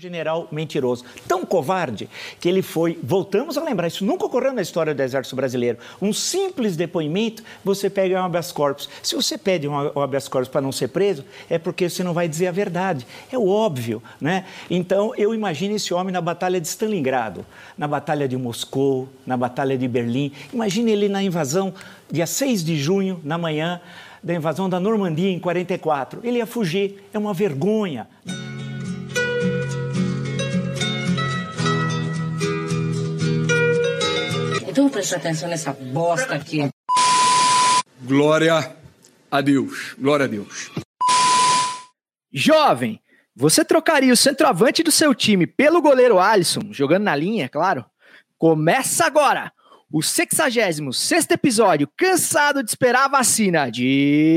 general mentiroso, tão covarde que ele foi, voltamos a lembrar, isso nunca ocorreu na história do Exército Brasileiro. Um simples depoimento, você pega um habeas corpus. Se você pede um habeas corpus para não ser preso, é porque você não vai dizer a verdade. É óbvio, né? Então, eu imagino esse homem na Batalha de Stalingrado, na Batalha de Moscou, na Batalha de Berlim. Imagine ele na invasão, dia 6 de junho, na manhã, da invasão da Normandia em 44. Ele ia fugir, é uma vergonha. Então presta atenção nessa bosta aqui. Glória a Deus. Glória a Deus. Jovem, você trocaria o centroavante do seu time pelo goleiro Alisson, jogando na linha, é claro? Começa agora o 66 episódio, cansado de esperar a vacina de.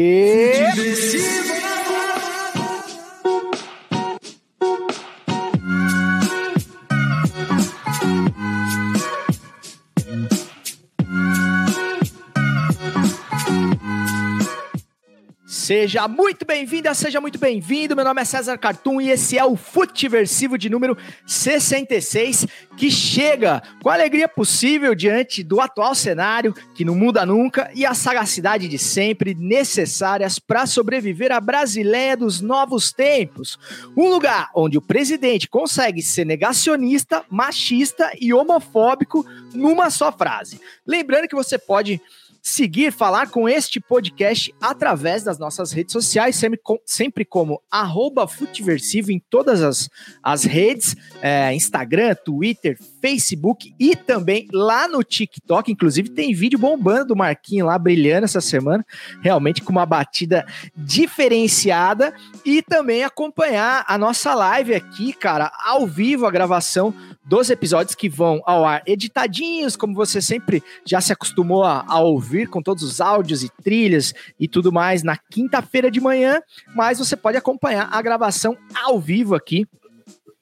Seja muito bem-vinda, seja muito bem-vindo. Meu nome é César Cartum e esse é o Futiversivo de número 66, que chega com a alegria possível diante do atual cenário, que não muda nunca, e a sagacidade de sempre necessárias para sobreviver à Brasileia dos novos tempos. Um lugar onde o presidente consegue ser negacionista, machista e homofóbico numa só frase. Lembrando que você pode seguir, falar com este podcast através das nossas redes sociais, sempre, com, sempre como arroba Futiversivo em todas as, as redes, é, Instagram, Twitter, Facebook e também lá no TikTok. Inclusive tem vídeo bombando do Marquinho lá, brilhando essa semana, realmente com uma batida diferenciada. E também acompanhar a nossa live aqui, cara, ao vivo, a gravação dos episódios que vão ao ar editadinhos, como você sempre já se acostumou a, a ouvir, com todos os áudios e trilhas e tudo mais na quinta-feira de manhã, mas você pode acompanhar a gravação ao vivo aqui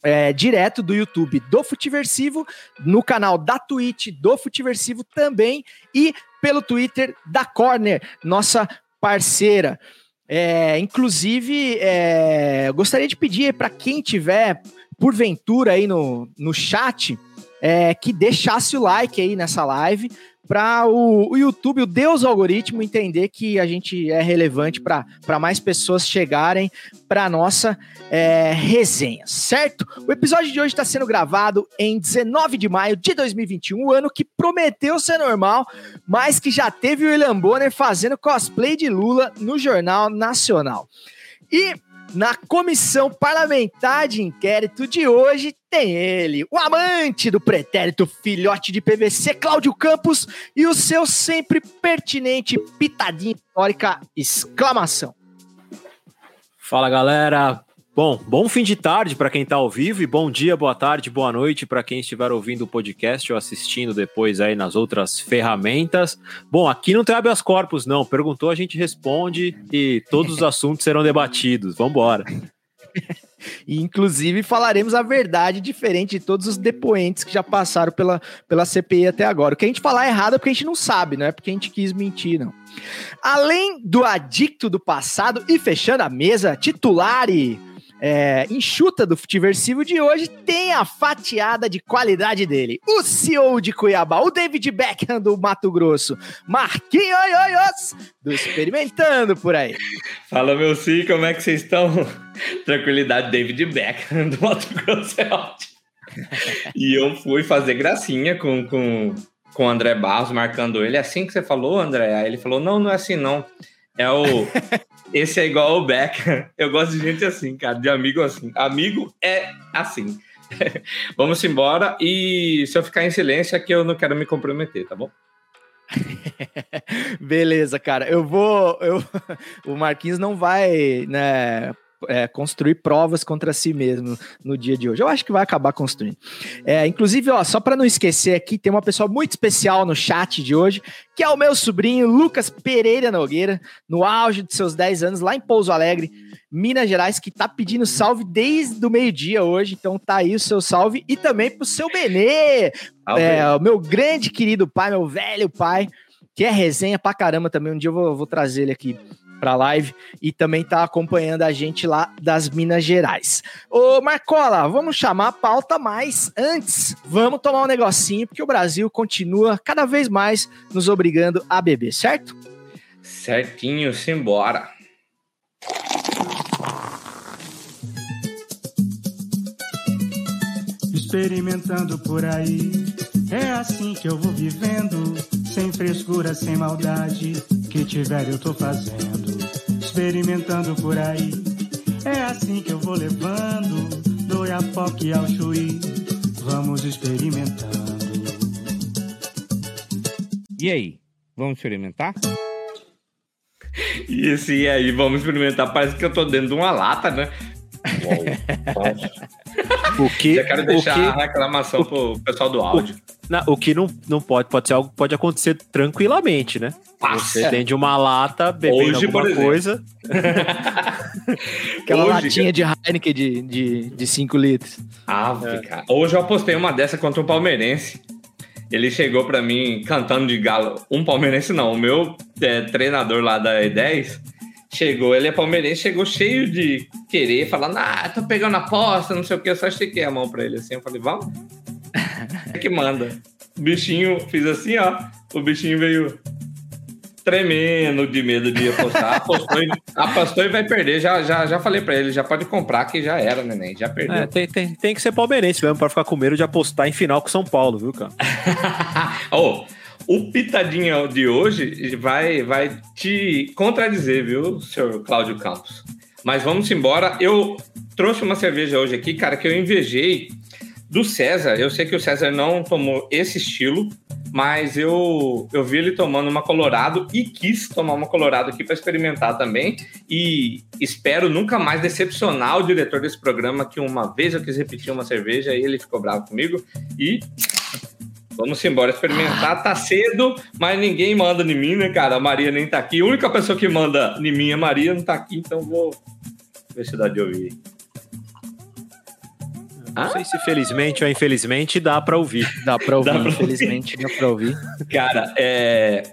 é, direto do YouTube do Futiversivo, no canal da Twitch do Futiversivo também e pelo Twitter da Corner, nossa parceira. É, inclusive, é, gostaria de pedir para quem tiver porventura aí no, no chat, é, que deixasse o like aí nessa live para o, o, YouTube, o Deus algoritmo, entender que a gente é relevante para mais pessoas chegarem para nossa é, resenha, certo? O episódio de hoje está sendo gravado em 19 de maio de 2021, o ano que prometeu ser normal, mas que já teve o William Bonner fazendo cosplay de Lula no Jornal Nacional. E na comissão parlamentar de inquérito de hoje tem ele, o amante do pretérito filhote de PVC, Cláudio Campos, e o seu sempre pertinente pitadinha histórica, exclamação. Fala galera, Bom, bom fim de tarde para quem está ao vivo e bom dia, boa tarde, boa noite para quem estiver ouvindo o podcast ou assistindo depois aí nas outras ferramentas. Bom, aqui não tem habeas corpus não, perguntou, a gente responde e todos os assuntos serão debatidos. Vamos embora. E, inclusive, falaremos a verdade diferente de todos os depoentes que já passaram pela, pela CPI até agora. O que a gente falar é errado é porque a gente não sabe, não é porque a gente quis mentir, não. Além do adicto do passado e fechando a mesa, titular e é, enxuta do Futiversivo de hoje tem a fatiada de qualidade dele. O CEO de Cuiabá, o David Beckham do Mato Grosso, Marquinhos do Experimentando por aí. Fala, meu sim, como é que vocês estão? Tranquilidade, David Beckham do Mato Grosso é ótimo. E eu fui fazer gracinha com, com, com o André Barros, marcando ele. É assim que você falou, André? Aí ele falou: não, não é assim não. É o esse é igual o Becker. Eu gosto de gente assim, cara, de amigo assim. Amigo é assim. Vamos embora e se eu ficar em silêncio é que eu não quero me comprometer, tá bom? Beleza, cara. Eu vou. Eu, o Marquinhos não vai, né? É, construir provas contra si mesmo no dia de hoje. Eu acho que vai acabar construindo. É, inclusive, ó, só para não esquecer aqui, tem uma pessoa muito especial no chat de hoje, que é o meu sobrinho Lucas Pereira Nogueira, no auge de seus 10 anos, lá em Pouso Alegre, Minas Gerais, que tá pedindo salve desde o meio-dia hoje. Então tá aí o seu salve. E também pro seu Benê, é, o meu grande querido pai, meu velho pai, que é resenha pra caramba também. Um dia eu vou, vou trazer ele aqui para a live e também tá acompanhando a gente lá das Minas Gerais. Ô Marcola, vamos chamar a pauta, mas antes vamos tomar um negocinho, porque o Brasil continua cada vez mais nos obrigando a beber, certo? Certinho, simbora. Experimentando por aí, é assim que eu vou vivendo, sem frescura, sem maldade, que tiver eu tô fazendo. Experimentando por aí, é assim que eu vou levando, do Iapoque ao Chuí, vamos experimentando. E aí, vamos experimentar? E esse e aí, vamos experimentar. Parece que eu tô dentro de uma lata, né? O que, Já quero o deixar que, a reclamação pro pessoal do áudio. na- o que não, não pode, pode ser algo pode acontecer tranquilamente, né? Você tem de uma lata bebendo Hoje, alguma coisa. Aquela Hoje, latinha de Heineken de 5 de, de cinco litros. Ah, cara. Hoje eu apostei uma dessa contra um palmeirense. Ele chegou pra mim cantando de galo. Um palmeirense não, o meu é, treinador lá da E10 chegou, ele é palmeirense, chegou cheio de querer, falando: Ah, tô pegando aposta, não sei o que. Eu só estiquei a mão pra ele assim. Eu falei: Vamos. É que manda. O bichinho, fiz assim, ó. O bichinho veio tremendo de medo de apostar. Apostou, e, apostou e vai perder. Já, já, já falei pra ele: já pode comprar que já era, neném. Já perdeu. É, tem, tem, tem que ser palmeirense mesmo pra ficar com medo de apostar em final com São Paulo, viu, cara? Ô, o pitadinho de hoje vai, vai te contradizer, viu, senhor Cláudio Campos? Mas vamos embora. Eu trouxe uma cerveja hoje aqui, cara, que eu invejei do César. Eu sei que o César não tomou esse estilo, mas eu, eu vi ele tomando uma Colorado e quis tomar uma Colorado aqui para experimentar também. E espero nunca mais decepcionar o diretor desse programa, que uma vez eu quis repetir uma cerveja e ele ficou bravo comigo. E Vamos embora experimentar. Tá cedo, mas ninguém manda em mim, né, cara? A Maria nem tá aqui. A única pessoa que manda em mim é a Maria, não tá aqui, então vou ver se dá de ouvir. Não sei se felizmente ou infelizmente dá pra ouvir. Dá pra ouvir, Dá pra ouvir. infelizmente dá pra ouvir. Cara, é...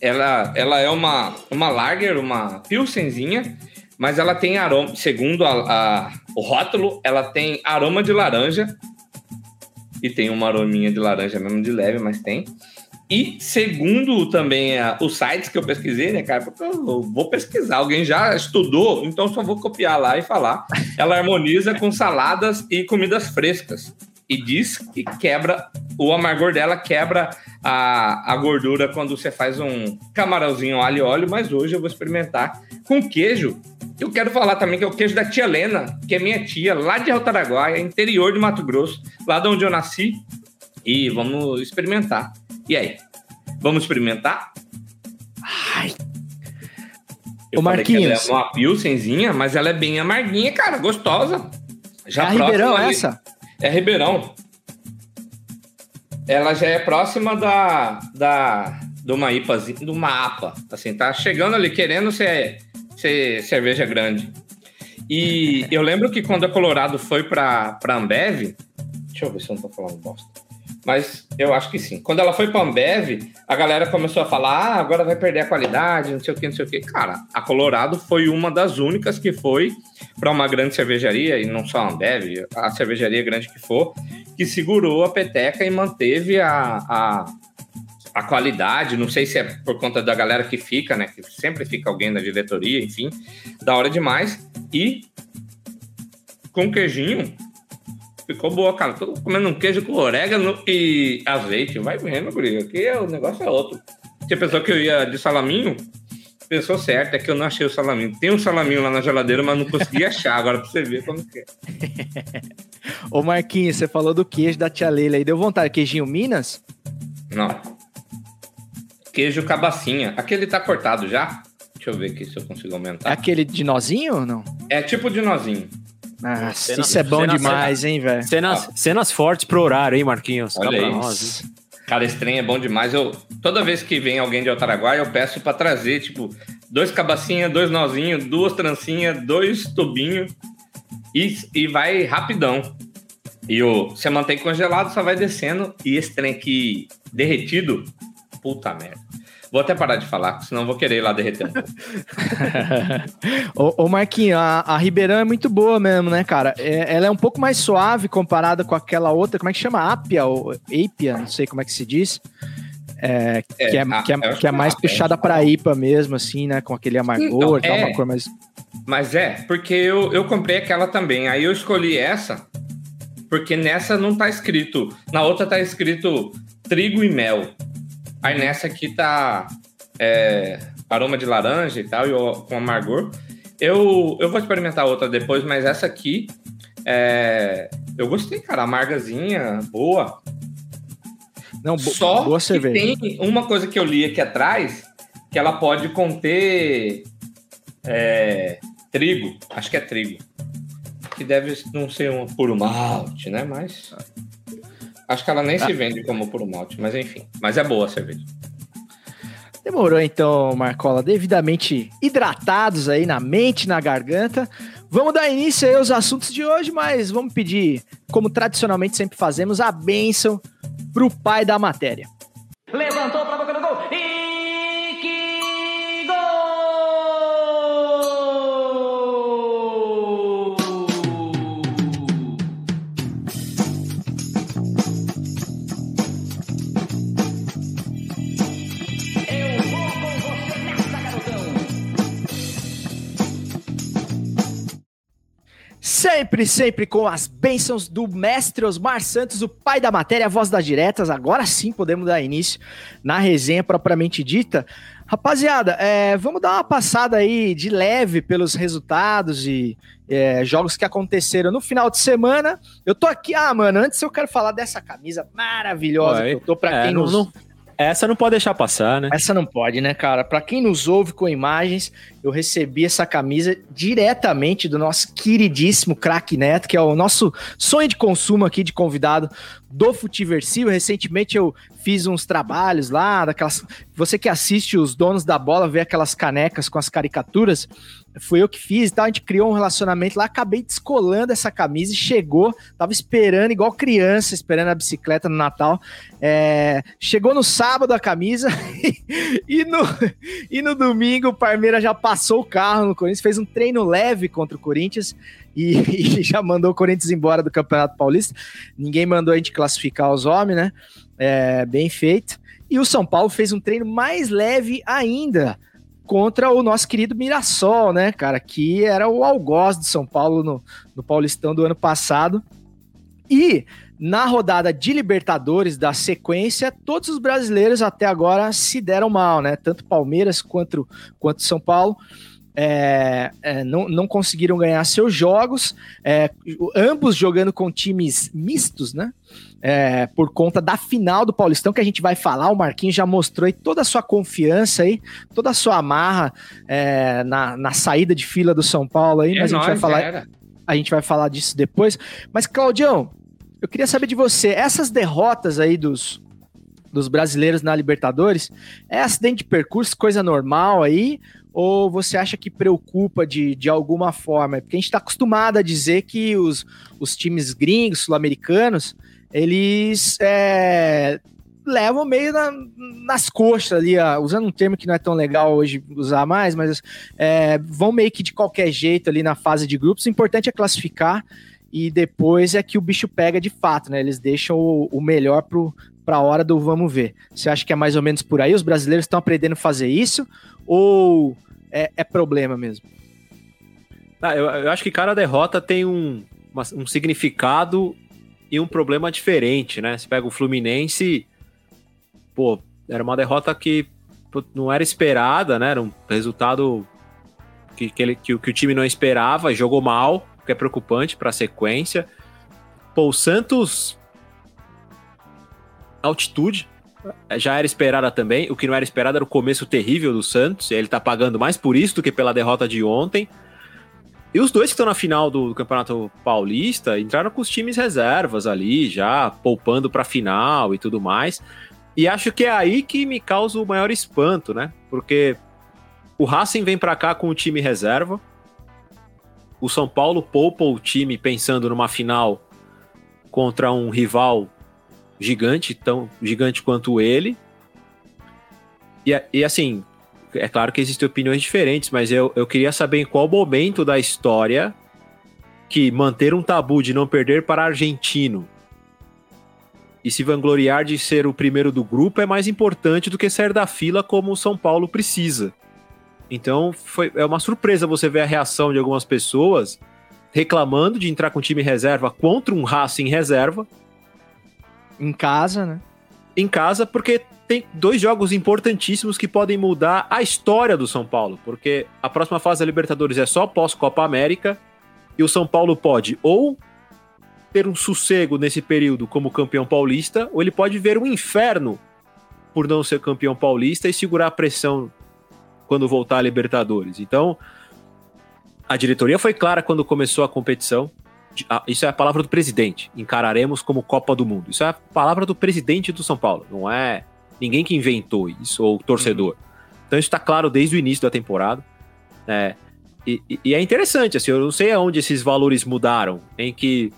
ela, ela é uma, uma lager, uma pilsenzinha, mas ela tem aroma, segundo a, a- o rótulo, ela tem aroma de laranja. E tem uma arominha de laranja mesmo de leve, mas tem. E segundo também a- os sites que eu pesquisei, né, cara? Porque eu vou pesquisar. Alguém já estudou, então só vou copiar lá e falar. Ela harmoniza com saladas e comidas frescas. E diz que quebra, o amargor dela quebra a, a gordura quando você faz um camarãozinho alho e óleo, mas hoje eu vou experimentar com queijo. Eu quero falar também que é o queijo da tia Lena, que é minha tia, lá de Altaraguaia, interior de Mato Grosso, lá de onde eu nasci. E vamos experimentar. E aí? Vamos experimentar? Ai. Eu Ô, ela Marquinhos. é uma pilsenzinha, mas ela é bem amarguinha, cara, gostosa. Já É a Ribeirão ali- essa? É Ribeirão. Ela já é próxima da, da de uma IPAzinha, de uma APA, assim, tá chegando ali querendo ser, ser cerveja grande. E eu lembro que quando a Colorado foi pra, pra Ambev, deixa eu ver se eu não tô falando bosta. Mas eu acho que sim. Quando ela foi pra Ambev, a galera começou a falar: ah, agora vai perder a qualidade, não sei o que, não sei o que. Cara, a Colorado foi uma das únicas que foi para uma grande cervejaria, e não só a Ambev, a cervejaria grande que for, que segurou a peteca e manteve a, a, a qualidade. Não sei se é por conta da galera que fica, né? Que sempre fica alguém da diretoria, enfim. Da hora demais. E com queijinho, ficou boa, cara. Tô comendo um queijo com orégano e azeite. Vai vendo, guri. Aqui é- o negócio é outro. Você pensou que eu ia de salaminho? Pensou certo, é que eu não achei o salaminho. Tem um salaminho lá na geladeira, mas não consegui achar. Agora pra você ver como que é. Ô Marquinhos, você falou do queijo da tia Leila aí. Deu vontade? Queijinho Minas? Não. Queijo cabacinha. Aquele tá cortado já? Deixa eu ver aqui se eu consigo É aumentar. aquele de nozinho ou não? É tipo de nozinho. Nossa, Cena- isso é bom cena- demais, hein, velho? Cenas, cenas fortes pro horário, hein, Marquinhos? Olha pra isso. nós, hein? Cara, esse trem é bom demais. Eu, toda vez que vem alguém de Altaraguai, eu peço pra trazer, tipo, dois cabacinhas, dois nozinhos, duas trancinhas, dois tubinhos e, e vai rapidão. E o, você mantém congelado, só vai descendo. E esse trem aqui derretido, puta merda. Vou até parar de falar, senão vou querer ir lá derreter um pouco. ô, ô Marquinhos, a, a Ribeirão é muito boa mesmo, né, cara? É, ela é um pouco mais suave comparada com aquela outra, como é que chama? Apia ou Apia, não sei como é que se diz. É, é, que é, que é, que é mais puxada para IPA mesmo, assim, né? Com aquele amargor, então, tal, uma é. cor mais. Mas é, porque eu, eu comprei aquela também. Aí eu escolhi essa, porque nessa não tá escrito. Na outra tá escrito trigo e mel. Aí nessa aqui tá é, aroma de laranja e tal, e com amargor. Eu, eu vou experimentar outra depois, mas essa aqui é, eu gostei, cara. Amargazinha, boa. Não, bo Só boa cerveja. tem uma coisa que eu li aqui atrás, que ela pode conter é, trigo. Acho que é trigo. Que deve não ser um puro malte, né? Mas acho que ela nem ah. se vende como puro malte, mas enfim. Mas é boa a cerveja. Demorou então, Marcola, devidamente hidratados aí na mente, na garganta. Vamos dar início aí aos assuntos de hoje, mas vamos pedir, como tradicionalmente sempre fazemos, a bênção pro pai da matéria. Levantou pra boca do gol e Sempre, sempre com as bênçãos do mestre Osmar Santos, o pai da matéria, a voz das diretas. Agora sim podemos dar início na resenha propriamente dita. Rapaziada, é, vamos dar uma passada aí de leve pelos resultados e é, jogos que aconteceram no final de semana. Eu tô aqui, ah, mano, antes eu quero falar dessa camisa maravilhosa que eu tô pra é, quem nos... Não, essa não pode deixar passar, né? Essa não pode, né, cara? Para quem nos ouve com imagens, eu recebi essa camisa diretamente do nosso queridíssimo Crack Neto, que é o nosso sonho de consumo aqui de convidado do Futiversivo. Recentemente eu fiz uns trabalhos lá, daquelas. Você que assiste os donos da bola, vê aquelas canecas com as caricaturas fui eu que fiz e tal, a gente criou um relacionamento lá, acabei descolando essa camisa e chegou, tava esperando, igual criança, esperando a bicicleta no Natal. É, chegou no sábado a camisa e, no, e no domingo o Parmeira já passou o carro no Corinthians, fez um treino leve contra o Corinthians e, e já mandou o Corinthians embora do Campeonato Paulista. Ninguém mandou a gente classificar os homens, né? É, bem feito. E o São Paulo fez um treino mais leve ainda contra o nosso querido Mirassol, né, cara, que era o algoz de São Paulo no, no Paulistão do ano passado. E na rodada de Libertadores da sequência, todos os brasileiros até agora se deram mal, né? Tanto Palmeiras quanto, quanto São Paulo. É, é, não, não conseguiram ganhar seus jogos, é, ambos jogando com times mistos, né? é, por conta da final do Paulistão, que a gente vai falar. O Marquinhos já mostrou aí toda a sua confiança aí, toda a sua amarra é, na, na saída de fila do São Paulo aí, é mas a gente vai falar. A gente vai falar disso depois. Mas, Claudião, eu queria saber de você, essas derrotas aí dos, dos brasileiros na Libertadores, é acidente de percurso, coisa normal aí? Ou você acha que preocupa de, de alguma forma? Porque a gente está acostumado a dizer que os, os times gringos, sul-americanos, eles é, levam meio na, nas coxas ali, ó, usando um termo que não é tão legal hoje usar mais, mas é, vão meio que de qualquer jeito ali na fase de grupos. O importante é classificar e depois é que o bicho pega de fato, né? Eles deixam o, o melhor para a hora do vamos ver. Você acha que é mais ou menos por aí? Os brasileiros estão aprendendo a fazer isso ou é, é problema mesmo? Ah, eu, eu, acho que cada derrota tem um, uma, um significado e um problema diferente, né? Você pega o Fluminense, pô, era uma derrota que não era esperada, né? Era um resultado que, que, ele, que, que o time não esperava, jogou mal, que é preocupante para a sequência. Pô, o Santos altitude já era esperada também. O que não era esperado era o começo terrível do Santos. Ele tá pagando mais por isso do que pela derrota de ontem. E os dois que estão na final do, do, Campeonato Paulista entraram com os times reservas ali, já poupando para final e tudo mais. E acho que é aí que me causa o maior espanto, né? Porque o Racing vem para cá com o time reserva. O São Paulo poupa o time pensando numa final contra um rival gigante, tão gigante quanto ele. E, e assim, é claro que existem opiniões diferentes, mas eu, eu queria saber em qual momento da história que manter um tabu de não perder para argentino e se vangloriar de ser o primeiro do grupo é mais importante do que sair da fila como o São Paulo precisa. Então foi, é uma surpresa você ver a reação de algumas pessoas reclamando de entrar com time reserva contra um Racing reserva. Em casa, né? Em casa, porque tem dois jogos importantíssimos que podem mudar a história do São Paulo. Porque a próxima fase da Libertadores é só pós-Copa América. E o São Paulo pode ou ter um sossego nesse período como campeão paulista, ou ele pode ver um inferno por não ser campeão paulista e segurar a pressão quando voltar a Libertadores. Então, a diretoria foi clara quando começou a competição. Isso é a palavra do presidente. Encararemos como Copa do Mundo. Isso é a palavra do presidente do São Paulo. Não é ninguém que inventou isso, ou torcedor. Uhum. Então, isso está claro desde o início da temporada. É, e, e, é interessante, assim, eu não sei aonde esses valores mudaram, em que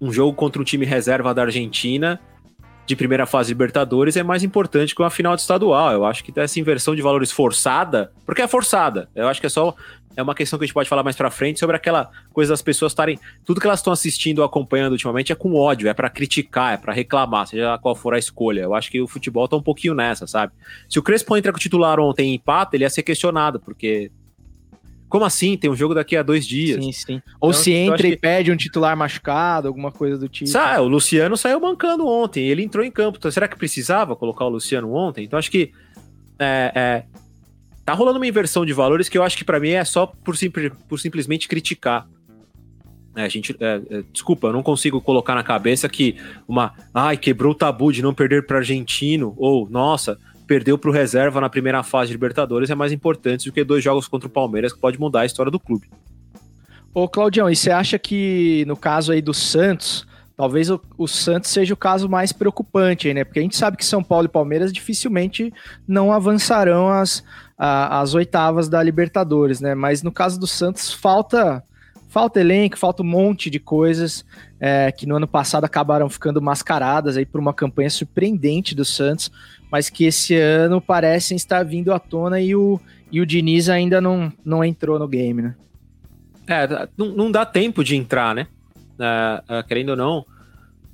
um jogo contra um time reserva da Argentina de primeira fase Libertadores é mais importante que uma final de estadual. Eu acho que essa inversão de valores forçada, porque é forçada. Eu acho que é só é uma questão que a gente pode falar mais para frente sobre aquela coisa das pessoas estarem tudo que elas estão assistindo ou acompanhando ultimamente é com ódio, é para criticar, é para reclamar, seja qual for a escolha. Eu acho que o futebol tá um pouquinho nessa, sabe? Se o Crespo entra com o titular ontem e empata, ele ia ser questionado, porque como assim? Tem um jogo daqui a dois dias. Sim, sim. Ou então, se entra e que... pede um titular machucado, alguma coisa do tipo. Sabe, o Luciano saiu mancando ontem, ele entrou em campo. Então, será que precisava colocar o Luciano ontem? Então, acho que é, é, tá rolando uma inversão de valores que eu acho que para mim é só por, simples, por simplesmente criticar. É, a gente, é, é, desculpa, eu não consigo colocar na cabeça que uma, ai, quebrou o tabu de não perder para argentino, ou nossa, perdeu para o reserva na primeira fase de Libertadores é mais importante do que dois jogos contra o Palmeiras que pode mudar a história do clube. Ô Claudião, e você acha que no caso aí do Santos, talvez o, o, Santos seja o caso mais preocupante né? Porque a gente sabe que São Paulo e Palmeiras dificilmente não avançarão as, a, as oitavas da Libertadores, né? Mas no caso do Santos falta falta elenco, falta um monte de coisas é, que no ano passado acabaram ficando mascaradas aí por uma campanha surpreendente do Santos mas que esse ano parecem estar vindo à tona e o, e o Diniz ainda não, não entrou no game, né? É, não, não dá tempo de entrar, né? É, é, querendo ou não,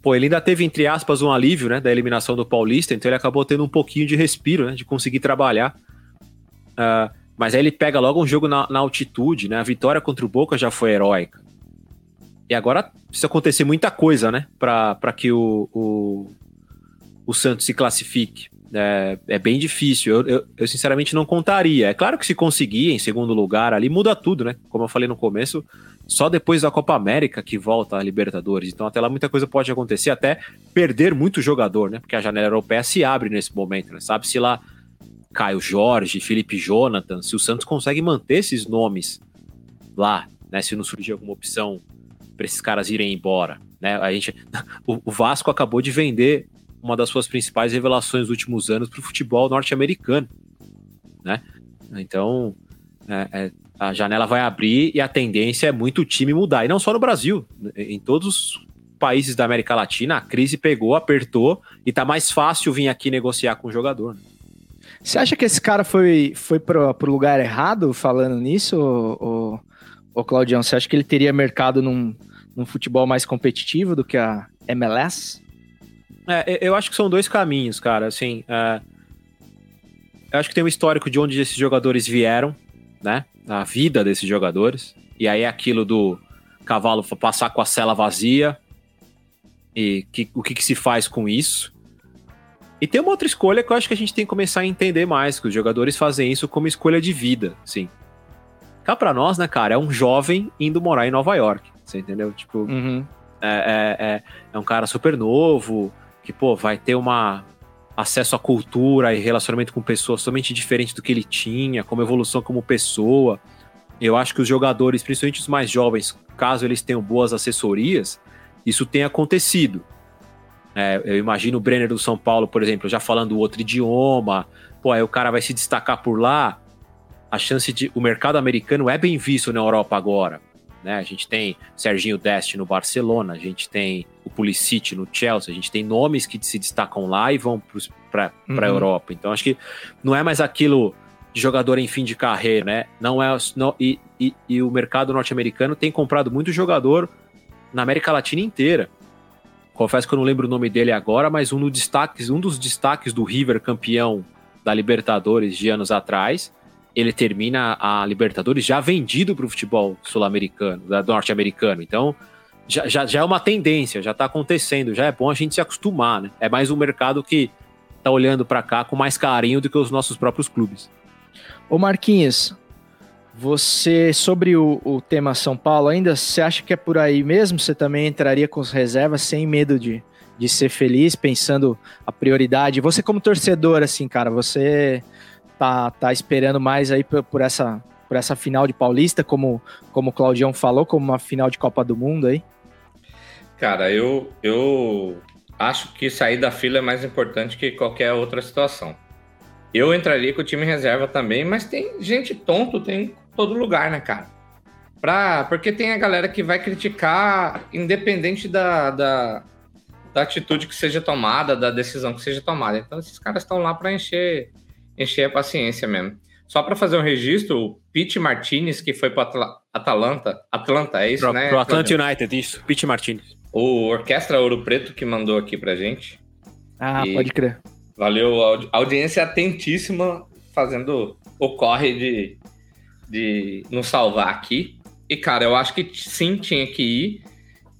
pô, ele ainda teve, entre aspas, um alívio, né, da eliminação do Paulista, então ele acabou tendo um pouquinho de respiro, né, de conseguir trabalhar. É, mas aí ele pega logo um jogo na, na, altitude, né? A vitória contra o Boca já foi heróica. E agora precisa acontecer muita coisa, né? Para que o, o, o Santos se classifique é, é bem difícil. Eu, eu, eu, sinceramente não contaria. É claro que se conseguir em segundo lugar ali muda tudo, né? Como eu falei no começo, só depois da Copa América que volta a Libertadores. Então até lá muita coisa pode acontecer, até perder muito jogador, né? Porque a janela europeia se abre nesse momento, né? Sabe se lá Caio Jorge, Felipe Jonathan, se o Santos consegue manter esses nomes lá, né? Se não surgir alguma opção para esses caras irem embora, né? A gente, o, Vasco acabou de vender uma das suas principais revelações dos últimos anos para o futebol norte-americano, né? Então, é, é, a janela vai abrir e a tendência é muito o time mudar. E não só no Brasil, em todos os países da América Latina, a crise pegou, apertou e tá mais fácil vir aqui negociar com o jogador. Né? Você acha que esse cara foi, foi pro, pro lugar errado falando nisso, ô, ô, Claudião? Você acha que ele teria mercado num, num futebol mais competitivo do que a MLS? É, eu acho que são dois caminhos, cara. Assim, é, eu acho que tem um histórico de onde esses jogadores vieram, né? A vida desses jogadores. E aí aquilo do cavalo passar com a cela vazia e que, o que, que, se faz com isso. E tem uma outra escolha que eu acho que a gente tem que começar a entender mais, que os jogadores fazem isso como escolha de vida, sim. Cá pra nós, né, cara, é um jovem indo morar em Nova York, você entendeu? Tipo, uhum. é, é, é, é um cara super novo, que, pô, vai ter uma acesso à cultura e relacionamento com pessoas totalmente diferente do que ele tinha, como evolução como pessoa. Eu acho que os jogadores, principalmente os mais jovens, caso eles tenham boas assessorias, isso tem acontecido. É, eu imagino o Brenner do São Paulo, por exemplo, já falando outro idioma, pô, aí o cara vai se destacar por lá. A chance de. O mercado americano é bem visto na Europa agora. Né? A gente tem Serginho Deste no Barcelona, a gente tem o Pulisic no Chelsea, a gente tem nomes que se destacam lá e vão para Uhum. a Europa. Então acho que não é mais aquilo de jogador em fim de carreira, né? Não é não, e, e, e o mercado norte-americano tem comprado muito jogador na América Latina inteira. Confesso que eu não lembro o nome dele agora, mas um, dos destaques, um dos destaques do River campeão da Libertadores de anos atrás, ele termina a Libertadores já vendido para o futebol sul-americano, norte-americano. Então, já, já, já é uma tendência, já está acontecendo, já é bom a gente se acostumar, né? É mais um mercado que tá olhando para cá com mais carinho do que os nossos próprios clubes. Ô Marquinhos, você, sobre o, o tema São Paulo ainda, você acha que é por aí mesmo? Você também entraria com as reservas sem medo de, de ser feliz, pensando a prioridade? Você como torcedor, assim, cara, você tá, tá esperando mais aí por, por essa, por essa final de Paulista, como, como o Claudião falou, como uma final de Copa do Mundo aí? Cara, eu, eu acho que sair da fila é mais importante que qualquer outra situação. Eu entraria com o time reserva também, mas tem gente tonto, tem em todo lugar, né, cara? Pra, porque tem a galera que vai criticar, independente da, da, da atitude que seja tomada, da decisão que seja tomada. Então, esses caras estão lá para encher, encher a paciência mesmo. Só para fazer um registro, o Pete Martinez, que foi para Atalanta, Atlanta, é isso, Pro, né? pro Atlanta United, isso. Pete Martinez. O Orquestra Ouro Preto que mandou aqui pra gente. Ah, E- pode crer. Valeu, audi- audiência atentíssima, fazendo o corre de, de nos salvar aqui. E, cara, eu acho que sim, tinha que ir.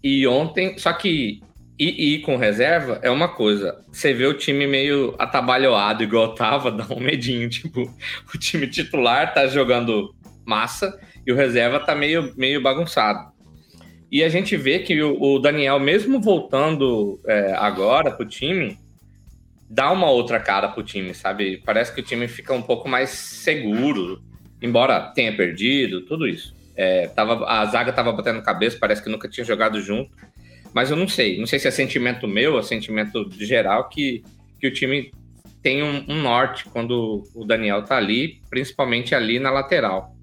E ontem, só que ir, ir com reserva é uma coisa. Você vê o time meio atabalhoado, igual tava, dá um medinho. Tipo, o time titular tá jogando massa e o reserva tá meio, meio bagunçado. E a gente vê que o, o Daniel, mesmo voltando é, agora pro time, dá uma outra cara pro time, sabe? Parece que o time fica um pouco mais seguro, embora tenha perdido, tudo isso. É, tava, a zaga tava batendo cabeça, parece que nunca tinha jogado junto. Mas eu não sei, não sei se é sentimento meu, é sentimento geral, que, que o time tem um, um norte quando o Daniel tá ali, principalmente ali na lateral.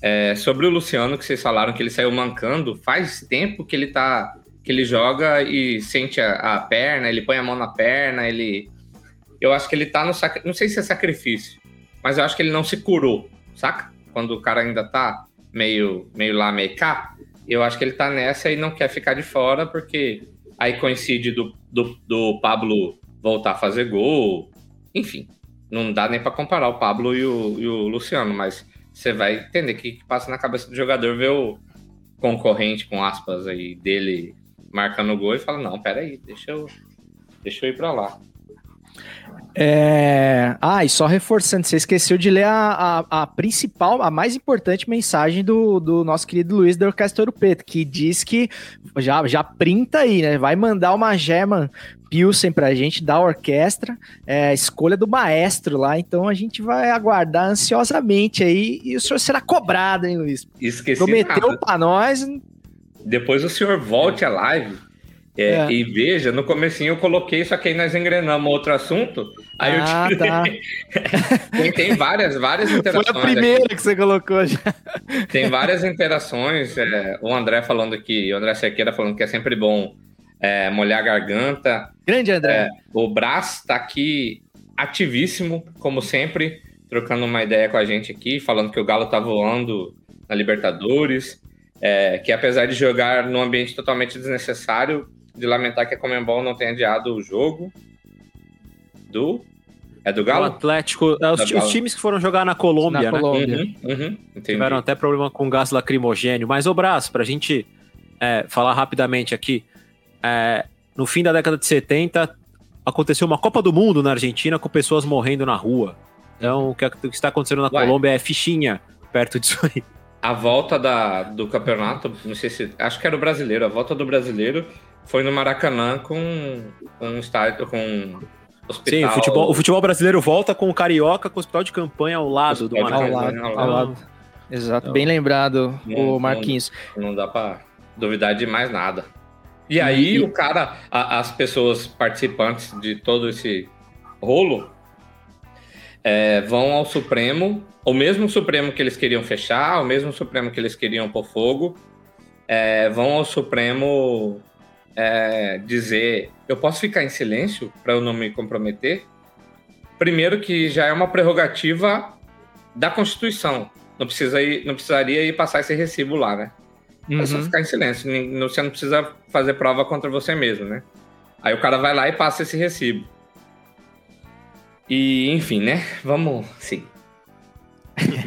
É, sobre o Luciano, que vocês falaram que ele saiu mancando, faz tempo que ele tá. que ele joga e sente a, a perna, ele põe a mão na perna, ele. Eu acho que ele tá no. Não sei se é sacrifício, mas eu acho que ele não se curou, saca? Quando o cara ainda tá meio, meio lá, meio cá, eu acho que ele tá nessa e não quer ficar de fora, porque aí coincide do, do, do Pablo voltar a fazer gol. Enfim, não dá nem para comparar o Pablo e o, e o Luciano, mas você vai entender o que, que passa na cabeça do jogador ver o concorrente, com aspas, aí dele marcando o gol e fala: Não, peraí, deixa eu, deixa eu ir para lá. É... Ah, e só reforçando, você esqueceu de ler a, a, a principal, a mais importante mensagem do, do nosso querido Luiz da Orquestra Ouro Preto, que diz que já, já printa aí, né? Vai mandar uma German Pilsen pra gente da orquestra, é, escolha do maestro lá, então a gente vai aguardar ansiosamente aí e o senhor será cobrado, hein, Luiz? Esqueci Prometeu nada. pra nós, Depois o senhor volte à live é, É. e veja, no comecinho eu coloquei, só que aí nós engrenamos outro assunto. Aí Ah, eu tirei. tá. tem, tem várias, várias foi interações. a aqui. primeira que você colocou já. Tem várias interações. é, o André falando aqui, o André Cerqueira falando que é sempre bom é, molhar a garganta. Grande André. É, o Brás tá aqui ativíssimo, como sempre, trocando uma ideia com a gente aqui, falando que o Galo tá voando na Libertadores, é, que apesar de jogar num ambiente totalmente desnecessário, de lamentar que a Comembol não tenha adiado o jogo do... É do O Galo? Atlético, é, os, os times que foram jogar na Colômbia, Na né? Colômbia. Uhum, uhum, entendi. Tiveram até problema com gás lacrimogênio. Mas, ô Brás, pra gente é, falar rapidamente aqui, é, no fim da década de 70, aconteceu uma Copa do Mundo na Argentina com pessoas morrendo na rua. Então, o que, o que está acontecendo na Ué. Colômbia é fichinha perto disso aí. A volta da, do campeonato, não sei se. Acho que era o brasileiro. A volta do brasileiro foi no Maracanã com, com um estádio, com hospital. Sim, o futebol, o futebol brasileiro volta com o Carioca, com o hospital de campanha ao lado do Maracanã. Ao lado, ao lado. Exato, Não. bem lembrado, Não, o não. Marquinhos. Não dá pra duvidar de mais nada. E aí, E- o cara, a- as pessoas participantes de todo esse rolo é, vão ao Supremo, o mesmo Supremo que eles queriam fechar, o mesmo Supremo que eles queriam pôr fogo, é, vão ao Supremo é, dizer: eu posso ficar em silêncio para eu não me comprometer? primeiro que já é uma prerrogativa da Constituição. Não, precisa ir, não precisaria ir passar esse recibo lá, né? É só Uhum. ficar em silêncio. Você não precisa fazer prova contra você mesmo, né? Aí o cara vai lá e passa esse recibo. E, enfim, né? Vamos. Sim.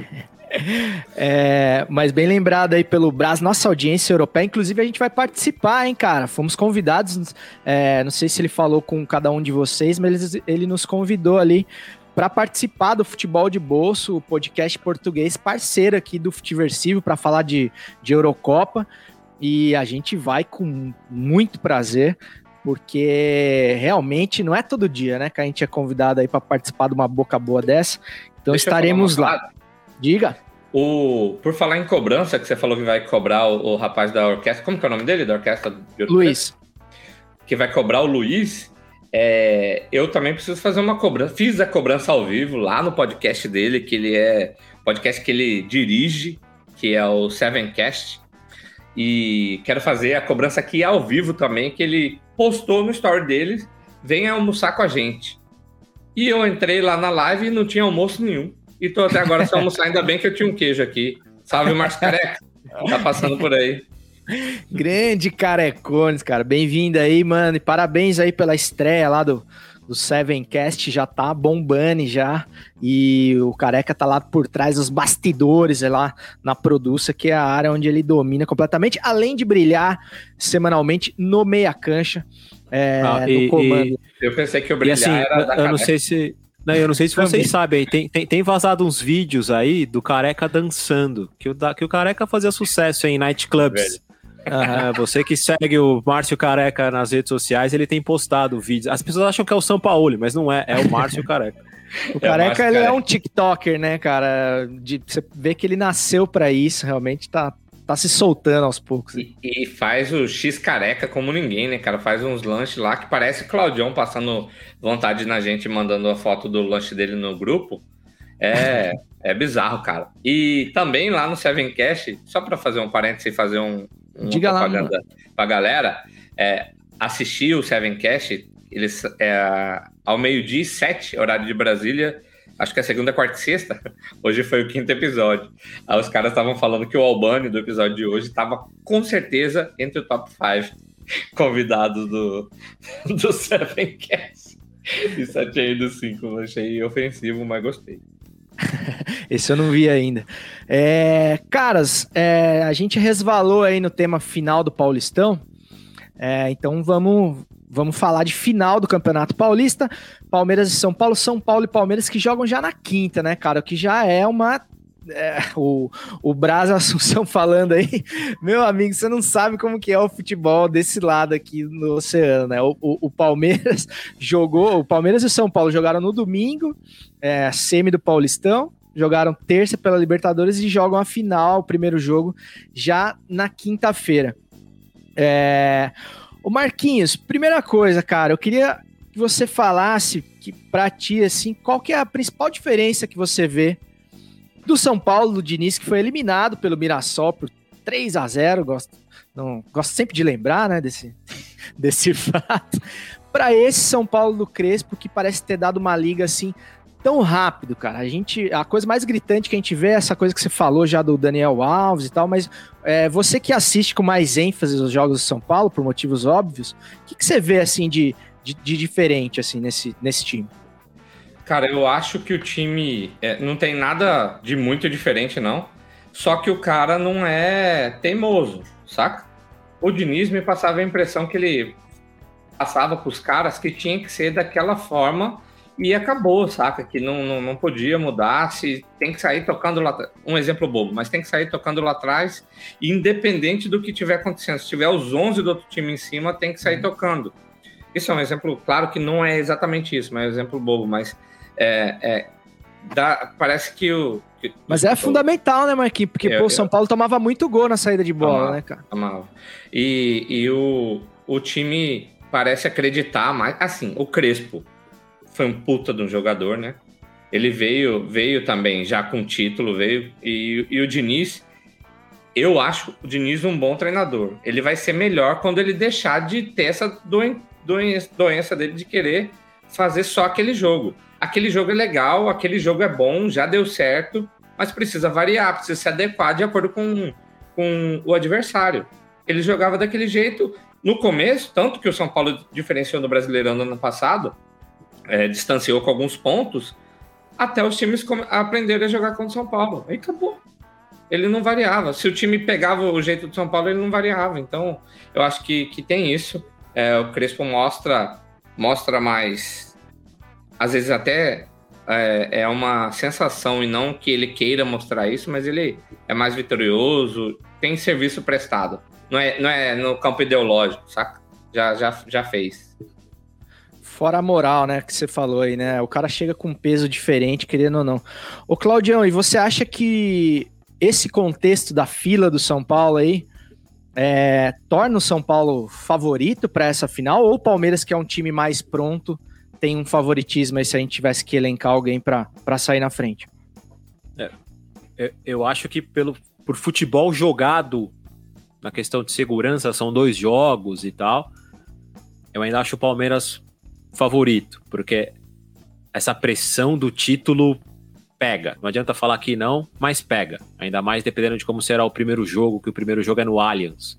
É, mas bem lembrado aí pelo Brás, nossa audiência europeia. Inclusive, a gente vai participar, hein, cara? Fomos convidados. é, não sei se ele falou com cada um de vocês, mas ele, ele nos convidou ali para participar do Futebol de Bolso, o podcast português parceiro aqui do Futiversivo, para falar de, de Eurocopa. E a gente vai com muito prazer, porque realmente não é todo dia, né, que a gente é convidado aí para participar de uma boca boa dessa. Então Deixa estaremos lá. Diga. O, por falar em cobrança, que você falou que vai cobrar o, o rapaz da orquestra. Como que é o nome dele? Da orquestra de Luiz. Que vai cobrar o Luiz. É, eu também preciso fazer uma cobrança. Fiz a cobrança ao vivo lá no podcast dele, que ele é podcast que ele dirige, que é o Sevencast. E quero fazer a cobrança aqui ao vivo também, que ele postou no story dele. Venha almoçar com a gente. E eu entrei lá na live e não tinha almoço nenhum. E tô até agora sem almoçar, ainda bem que eu tinha um queijo aqui. Salve, Márcio Careca. Tá passando por aí. Grande Carecones, cara. Bem-vindo aí, mano. E parabéns aí pela estreia lá do, do Sevencast. Já tá bombando já. E o Careca tá lá por trás dos bastidores, é lá na Produça, que é a área onde ele domina completamente. Além de brilhar semanalmente no meia cancha, é, Ah, no e- comando. Eu pensei que o E brilhar assim, era da eu não sei se. Não, eu não sei se vocês sabem, aí, tem, tem, tem vazado uns vídeos aí do Careca dançando, que o, da- que o Careca fazia sucesso em nightclubs. Ah, você que segue o Márcio Careca nas redes sociais, ele tem postado vídeos. As pessoas acham que é o São Paulo, mas não é, é o Márcio Careca. O É, Careca, ele é Careca. um TikToker, né, cara? De, você vê que ele nasceu pra isso, realmente tá, tá se soltando aos poucos. E, e faz o X careca como ninguém, né, cara? Faz uns lanches lá que parece o Claudião passando vontade na gente, mandando a foto do lanche dele no grupo. É, é bizarro, cara. E também lá no Sevencast, só pra fazer um parênteses e fazer um, uma Diga lá, propaganda pra galera, é, assistir o Sevencast, eles, é, ao meio-dia e sete, horário de Brasília, acho que é segunda, quarta e sexta, hoje foi o quinto episódio. Aí os caras estavam falando que o Albani do episódio de hoje estava com certeza entre o top 5 convidados do, do Sevencast. Isso achei do 5, achei ofensivo, mas gostei. Esse eu não vi ainda. É, caras, é, a gente resvalou aí no tema final do Paulistão. É, então vamos, vamos falar de final do Campeonato Paulista. Palmeiras e São Paulo, São Paulo e Palmeiras que jogam já na quinta, né, cara? O que já é uma. é, o, o Braz Assunção falando aí, meu amigo, você não sabe como que é o futebol desse lado aqui no oceano, né? O, o- o Palmeiras jogou, o Palmeiras e São Paulo jogaram no domingo, é, semi do Paulistão, jogaram terça pela Libertadores e jogam a final, o primeiro jogo, já na quinta-feira. É... O Marquinhos, primeira coisa, cara, eu queria que você falasse que pra ti, assim, qual que é a principal diferença que você vê do São Paulo, do Diniz, que foi eliminado pelo Mirassol por 3 a 0 gosto, não, gosto sempre de lembrar, né, desse, desse fato, para esse São Paulo do Crespo, que parece ter dado uma liga, assim, tão rápido, cara. A gente, a coisa mais gritante que a gente vê é essa coisa que você falou já do Daniel Alves e tal, mas é, você que assiste com mais ênfase os jogos do São Paulo, por motivos óbvios, o que, que você vê, assim, de, de, de diferente, assim, nesse, nesse time? Cara, eu acho que o time é, não tem nada de muito diferente, não. Só que o cara não é teimoso, saca? O Diniz me passava a impressão que ele passava pros caras que tinha que ser daquela forma e acabou, saca? Que não, não, não podia mudar, se tem que sair tocando lá. Um exemplo bobo, mas tem que sair tocando lá atrás, independente do que tiver acontecendo. Se tiver os 11 do outro time em cima, tem que sair tocando. Isso é um exemplo, claro que não é exatamente isso, mas é um exemplo bobo, mas é, é, dá- parece que o. que- Mas é fundamental, né, Marquinhos? Porque, o São Paulo tomava muito gol na saída de bola, Tomava. né, cara? Amava. E, e o, o time parece acreditar mais. Assim, o Crespo foi um puta de um jogador, né? Ele veio, veio também já com título, veio. E, e o Diniz, eu acho o Diniz um bom treinador. Ele vai ser melhor quando ele deixar de ter essa doen, doença dele de querer fazer só aquele jogo. aquele jogo é legal, aquele jogo é bom, já deu certo, mas precisa variar, precisa se adequar de acordo com, com o adversário. Ele jogava daquele jeito no começo, tanto que o São Paulo diferenciou no Brasileirão no ano passado, é, distanciou com alguns pontos, até os times aprenderem a jogar contra o São Paulo. Aí acabou. Ele não variava. Se o time pegava o jeito do São Paulo, ele não variava. Então, eu acho que, que tem isso. É, o Crespo mostra, mostra mais. Às vezes até é, é, uma sensação e não que ele queira mostrar isso, mas ele é mais vitorioso, tem serviço prestado. Não é, não é no campo ideológico, saca? Já, já, já fez. Fora a moral, né, que você falou aí, né? O cara chega com um peso diferente, querendo ou não. Ô, Claudião, e você acha que esse contexto da fila do São Paulo aí é, torna o São Paulo favorito para essa final? Ou o Palmeiras, que é um time mais pronto, tem um favoritismo aí se a gente tivesse que elencar alguém para sair na frente? É, eu acho que pelo, por futebol jogado, na questão de segurança, são dois jogos e tal, eu ainda acho o Palmeiras favorito, porque essa pressão do título pega. Não adianta falar que não, mas pega. Ainda mais dependendo de como será o primeiro jogo, que o primeiro jogo é no Allianz.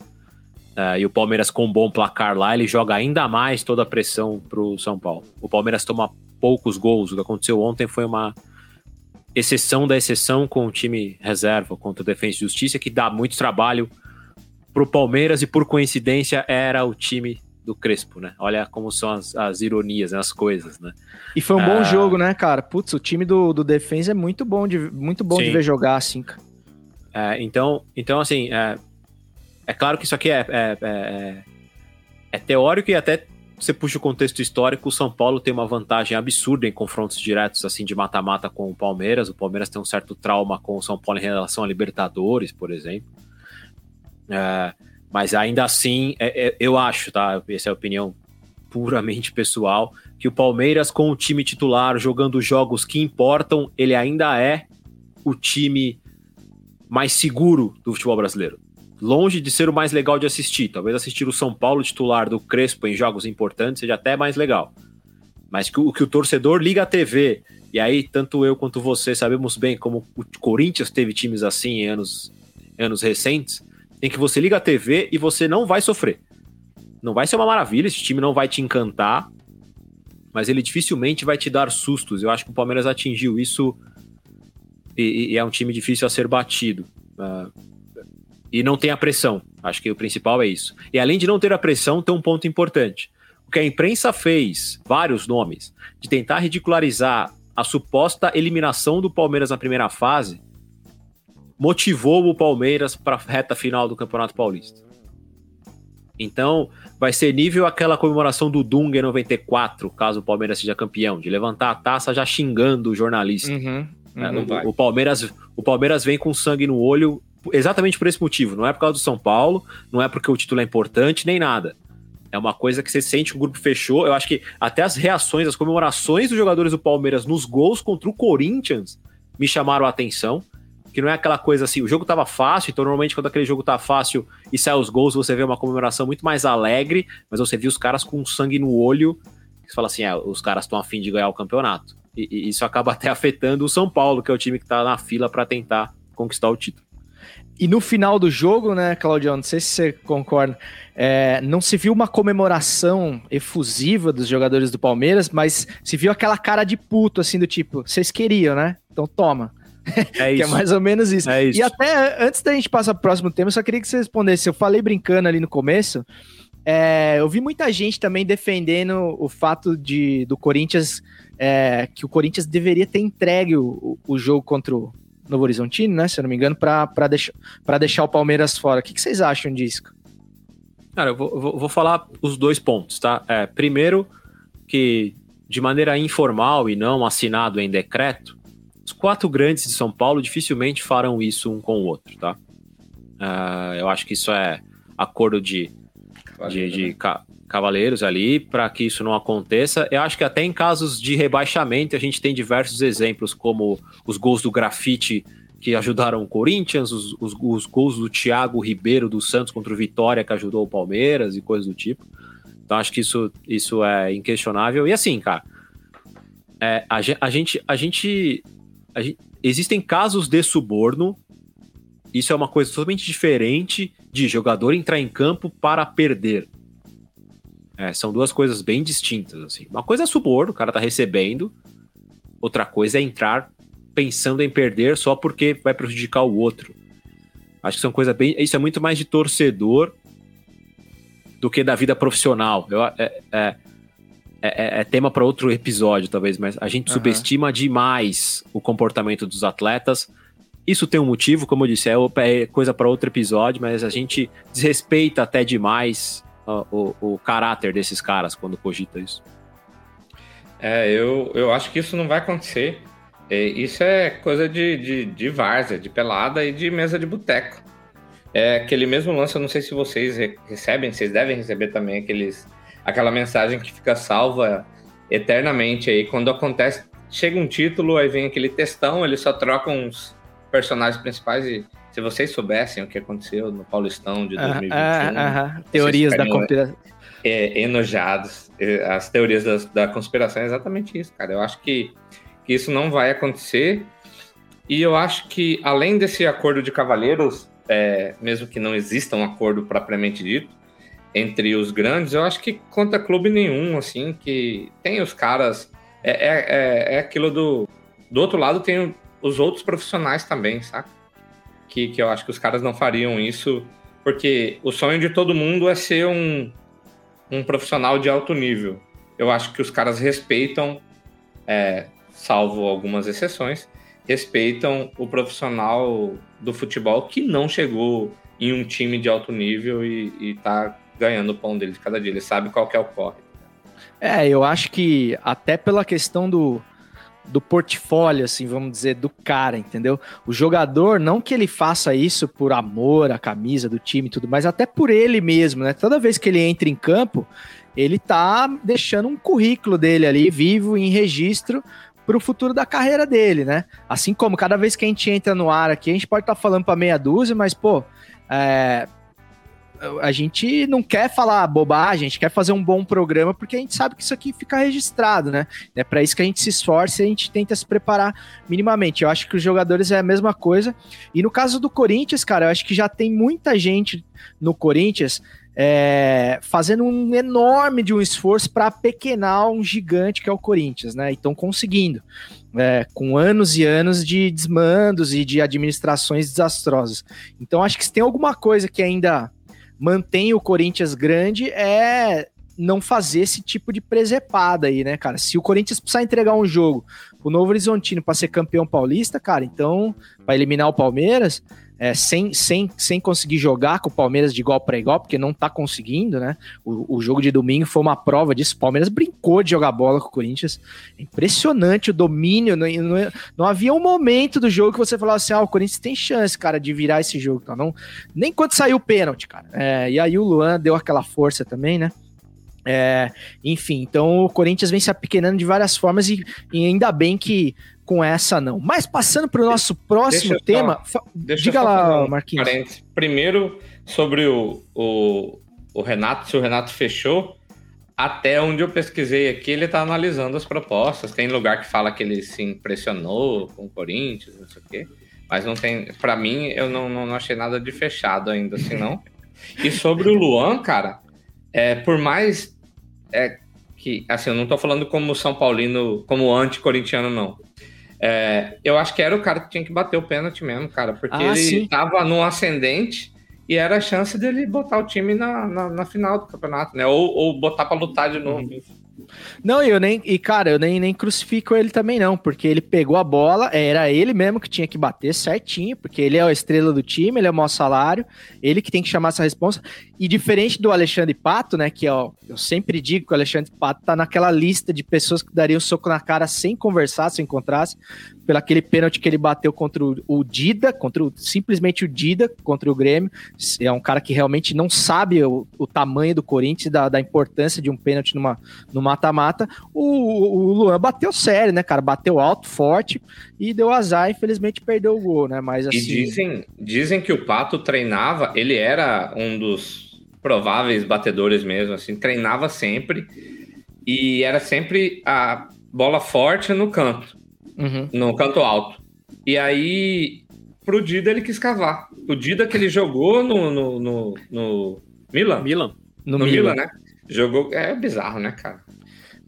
Uh, e o Palmeiras com um bom placar lá, ele joga ainda mais toda a pressão pro São Paulo. O Palmeiras toma poucos gols. O que aconteceu ontem foi uma exceção da exceção com o time reserva contra o Defensa e Justiça, que dá muito trabalho pro Palmeiras e por coincidência era o time do Crespo, né? Olha como são as, as ironias, né? as coisas, né? E foi um bom ah, jogo, né, cara? Putz, o time do, do Defensa é muito bom de, muito bom de ver jogar, assim. É, então, então, assim, é, é claro que isso aqui é, é, é, é teórico e até você puxa o contexto histórico, o São Paulo tem uma vantagem absurda em confrontos diretos assim de mata-mata com o Palmeiras. O Palmeiras tem um certo trauma com o São Paulo em relação a Libertadores, por exemplo. É, mas ainda assim, é, é, eu acho, tá? Essa é a opinião puramente pessoal, que o Palmeiras, com o time titular, jogando jogos que importam, ele ainda é o time mais seguro do futebol brasileiro. Longe de ser o mais legal de assistir. Talvez assistir o São Paulo titular do Crespo em jogos importantes seja até mais legal. Mas que o, que o torcedor liga a TV, e aí tanto eu quanto você sabemos bem como o Corinthians teve times assim em anos, anos recentes, em que você liga a TV e você não vai sofrer. Não vai ser uma maravilha, esse time não vai te encantar, mas ele dificilmente vai te dar sustos. Eu acho que o Palmeiras atingiu isso e, e é um time difícil a ser batido. Uh, e não tem a pressão. Acho que o principal é isso. E além de não ter a pressão, tem um ponto importante. O que a imprensa fez, vários nomes, de tentar ridicularizar a suposta eliminação do Palmeiras na primeira fase, motivou o Palmeiras para a reta final do Campeonato Paulista. Então, vai ser nível aquela comemoração do Dunga em 94, caso o Palmeiras seja campeão, de levantar a taça já xingando o jornalista. Uhum, uhum, o, o, Palmeiras, o Palmeiras vem com sangue no olho exatamente por esse motivo. Não é por causa do São Paulo, não é porque o título é importante, nem nada. É uma coisa que você sente que o grupo fechou. Eu acho que até as reações, as comemorações dos jogadores do Palmeiras nos gols contra o Corinthians me chamaram a atenção que não é aquela coisa assim, o jogo tava fácil, então normalmente quando aquele jogo tá fácil e sai os gols, você vê uma comemoração muito mais alegre, mas você viu os caras com sangue no olho, você fala assim, é, os caras estão afim de ganhar o campeonato. E, e, isso acaba até afetando o São Paulo, que é o time que tá na fila para tentar conquistar o título. E no final do jogo, né, Claudio, não sei se você concorda, é, não se viu uma comemoração efusiva dos jogadores do Palmeiras, mas se viu aquela cara de puto, assim, do tipo, vocês queriam, né? Então toma. É isso. que é mais ou menos isso. É isso. E até antes da gente passar pro próximo tema, eu só queria que você respondesse. Eu falei brincando ali no começo. É, eu vi muita gente também defendendo o fato de do Corinthians é, que o Corinthians deveria ter entregue o, o jogo contra o Novo Horizontino, né? Se eu não me engano, para deixar, deixar o Palmeiras fora. O que, que vocês acham disso? Cara, eu vou, vou, vou falar os dois pontos, tá? É, primeiro, que de maneira informal e não assinado em decreto, os quatro grandes de São Paulo dificilmente farão isso um com o outro, tá? Uh, eu acho que isso é acordo de, de, de né? ca cavaleiros ali para que isso não aconteça. Eu acho que até em casos de rebaixamento a gente tem diversos exemplos, como os gols do grafite que ajudaram o Corinthians, os, os, os gols do Thiago Ribeiro do Santos contra o Vitória que ajudou o Palmeiras e coisas do tipo. Então acho que isso, isso é inquestionável. E assim, cara, é, a, a, gente, a, gente, gente. Existem casos de suborno. Isso é uma coisa totalmente diferente de jogador entrar em campo para perder. É, são duas coisas bem distintas. Assim. Uma coisa é suborno, o cara tá recebendo. Outra coisa é entrar pensando em perder só porque vai prejudicar o outro. Acho que são coisas bem. Isso é muito mais de torcedor do que da vida profissional. Eu, é, é, é, é, é tema para outro episódio, talvez, mas a gente uhum. subestima demais o comportamento dos atletas. Isso tem um motivo, como eu disse, é, é coisa para outro episódio, mas a gente desrespeita até demais o, o caráter desses caras quando cogita isso. É, eu, eu acho que isso não vai acontecer. É, isso é coisa de, de, de várzea, de pelada e de mesa de boteco. É aquele mesmo lance, eu não sei se vocês recebem, vocês devem receber também aqueles, aquela mensagem que fica salva eternamente aí. Quando acontece, chega um título, aí vem aquele textão, eles só trocam os personagens principais e se vocês soubessem o que aconteceu no Paulistão de 2021... Ah, ah, ah, Teorias da conspiração. É, enojados. É, as teorias da, da conspiração é exatamente isso, cara. Eu acho que, que isso não vai acontecer. E eu acho que, além desse acordo de cavalheiros, é, mesmo que não exista um acordo propriamente dito entre os grandes, eu acho que conta clube nenhum, assim, que tem os caras. É, é, é, é aquilo do. Do outro lado, tem os outros profissionais também, saca? Que, que eu acho que os caras não fariam isso, porque o sonho de todo mundo é ser um, um profissional de alto nível. Eu acho que os caras respeitam, é, salvo algumas exceções, respeitam o profissional do futebol que não chegou em um time de alto nível e, e tá ganhando o pão dele de cada dia. Ele sabe qual que é o corre. É, eu acho que até pela questão do, do portfólio, assim, vamos dizer, do cara, entendeu? O jogador, não que ele faça isso por amor à camisa do time e tudo, mas até por ele mesmo, né? Toda vez que ele entra em campo, ele tá deixando um currículo dele ali vivo em registro para o futuro da carreira dele, né? Assim como cada vez que a gente entra no ar aqui, a gente pode estar tá falando para meia dúzia, mas, pô, é, a gente não quer falar bobagem, a gente quer fazer um bom programa porque a gente sabe que isso aqui fica registrado, né? É para isso que a gente se esforça e a gente tenta se preparar minimamente. Eu acho que os jogadores é a mesma coisa. E no caso do Corinthians, cara, eu acho que já tem muita gente no Corinthians é, fazendo um enorme de um esforço para pequenar um gigante que é o Corinthians, né? E estão conseguindo, é, com anos e anos de desmandos e de administrações desastrosas. Então acho que se tem alguma coisa que ainda mantém o Corinthians grande é não fazer esse tipo de presepada aí, né, cara? Se o Corinthians precisar entregar um jogo o Novo Horizontino para ser campeão paulista, cara, então, para eliminar o Palmeiras, é, sem, sem, sem conseguir jogar com o Palmeiras de igual para igual, porque não tá conseguindo, né? O, o jogo de domingo foi uma prova disso. O Palmeiras brincou de jogar bola com o Corinthians. Impressionante o domínio. Não, não, não havia um momento do jogo que você falava assim: ah, o Corinthians tem chance, cara, de virar esse jogo. Tá? Não, nem quando saiu o pênalti, cara. É, e aí o Luan deu aquela força também, né? É, enfim, então o Corinthians vem se apequenando de várias formas e, e ainda bem que com essa não. Mas passando para o nosso próximo tema, só, diga lá, um Marquinhos. Parênteses. Primeiro, sobre o, o, o, Renato, se o Renato fechou, até onde eu pesquisei aqui, ele está analisando as propostas. Tem lugar que fala que ele se impressionou com o Corinthians, não sei o quê. Mas não tem. Para mim, eu não, não, achei nada de fechado ainda, assim, não. e sobre o Luan, cara, é, por mais. É, que, assim, eu não tô falando como São Paulino, como anti-corintiano, não. É, eu acho que era o cara que tinha que bater o pênalti mesmo, cara, porque ah, ele sim. tava num ascendente e era a chance dele botar o time na, na, na final do campeonato, né? Ou, ou botar para lutar de novo. Uhum. Não, eu nem. E, cara, eu nem, nem crucifico ele também, não, porque ele pegou a bola, era ele mesmo que tinha que bater certinho, porque ele é a estrela do time, ele é o maior salário, ele que tem que chamar essa responsa. E diferente do Alexandre Pato, né? Que ó, eu sempre digo que o Alexandre Pato tá naquela lista de pessoas que dariam um soco na cara sem conversar, se encontrasse, pelo aquele pênalti que ele bateu contra o, Dida, contra o, simplesmente o Dida, contra o Grêmio. É um cara que realmente não sabe o, o tamanho do Corinthians, da, da importância de um pênalti numa, no mata-mata. O, o Luan bateu sério, né, cara? Bateu alto, forte e deu azar, infelizmente perdeu o gol, né? Mas assim. E dizem, dizem que o Pato treinava, ele era um dos prováveis batedores mesmo, assim, treinava sempre e era sempre a bola forte no canto, Uhum. no canto alto. E aí, pro Dida ele quis cavar. O Dida que ele jogou no, no, no, no Milan? Milan. No, No, Milan. Milan, né? Jogou. É bizarro, né, cara?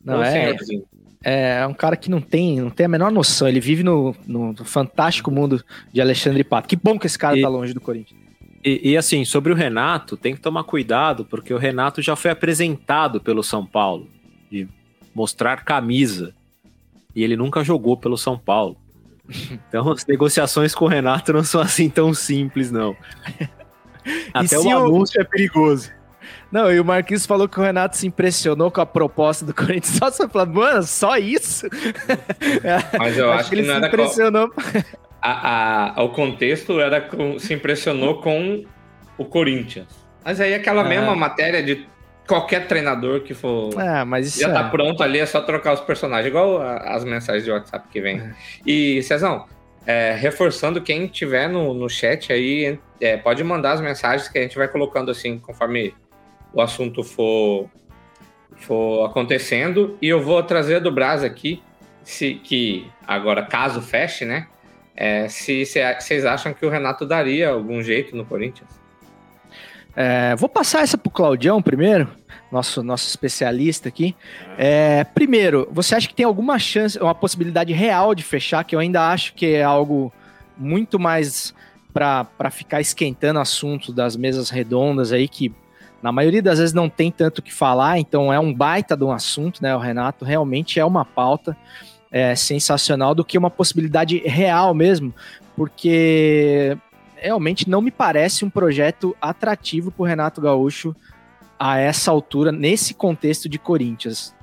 Não, é, senhorzinho. é um cara que não tem, não tem a menor noção. Ele vive no, no fantástico mundo de Alexandre Pato. Que bom que esse cara E- tá longe do Corinthians. E, e, assim, sobre o Renato, tem que tomar cuidado, porque o Renato já foi apresentado pelo São Paulo, de mostrar camisa. E ele nunca jogou pelo São Paulo. Então as negociações com o Renato não são assim tão simples, não. Até o o- anúncio é perigoso. Não, e o Marquinhos falou que o Renato se impressionou com a proposta do Corinthians. Só você falando, mano, só isso? Mas eu acho, que, ele não se impressionou. A, a- o contexto era com, se impressionou com o Corinthians. Mas aí aquela Ah. mesma matéria de qualquer treinador que for. É, mas isso Já é... tá pronto ali, é só trocar os personagens, igual as mensagens de WhatsApp que vem. E, Cezão, é, reforçando, quem tiver no, no chat aí, é, pode mandar as mensagens que a gente vai colocando assim, conforme o assunto for, for acontecendo. E eu vou trazer a do Brás aqui, se, que agora, caso feche, né? É, se vocês acham que o Renato daria algum jeito no Corinthians. É, vou passar essa pro Claudião primeiro, nosso, nosso especialista aqui. É, primeiro, você acha que tem alguma chance, uma possibilidade real de fechar, que eu ainda acho que é algo muito mais para ficar esquentando assunto das mesas redondas aí, que na maioria das vezes não tem tanto o que falar, então é um baita de um assunto, né? O Renato realmente é uma pauta é, sensacional do que uma possibilidade real mesmo, porque realmente não me parece um projeto atrativo para o Renato Gaúcho a essa altura, nesse contexto de Corinthians.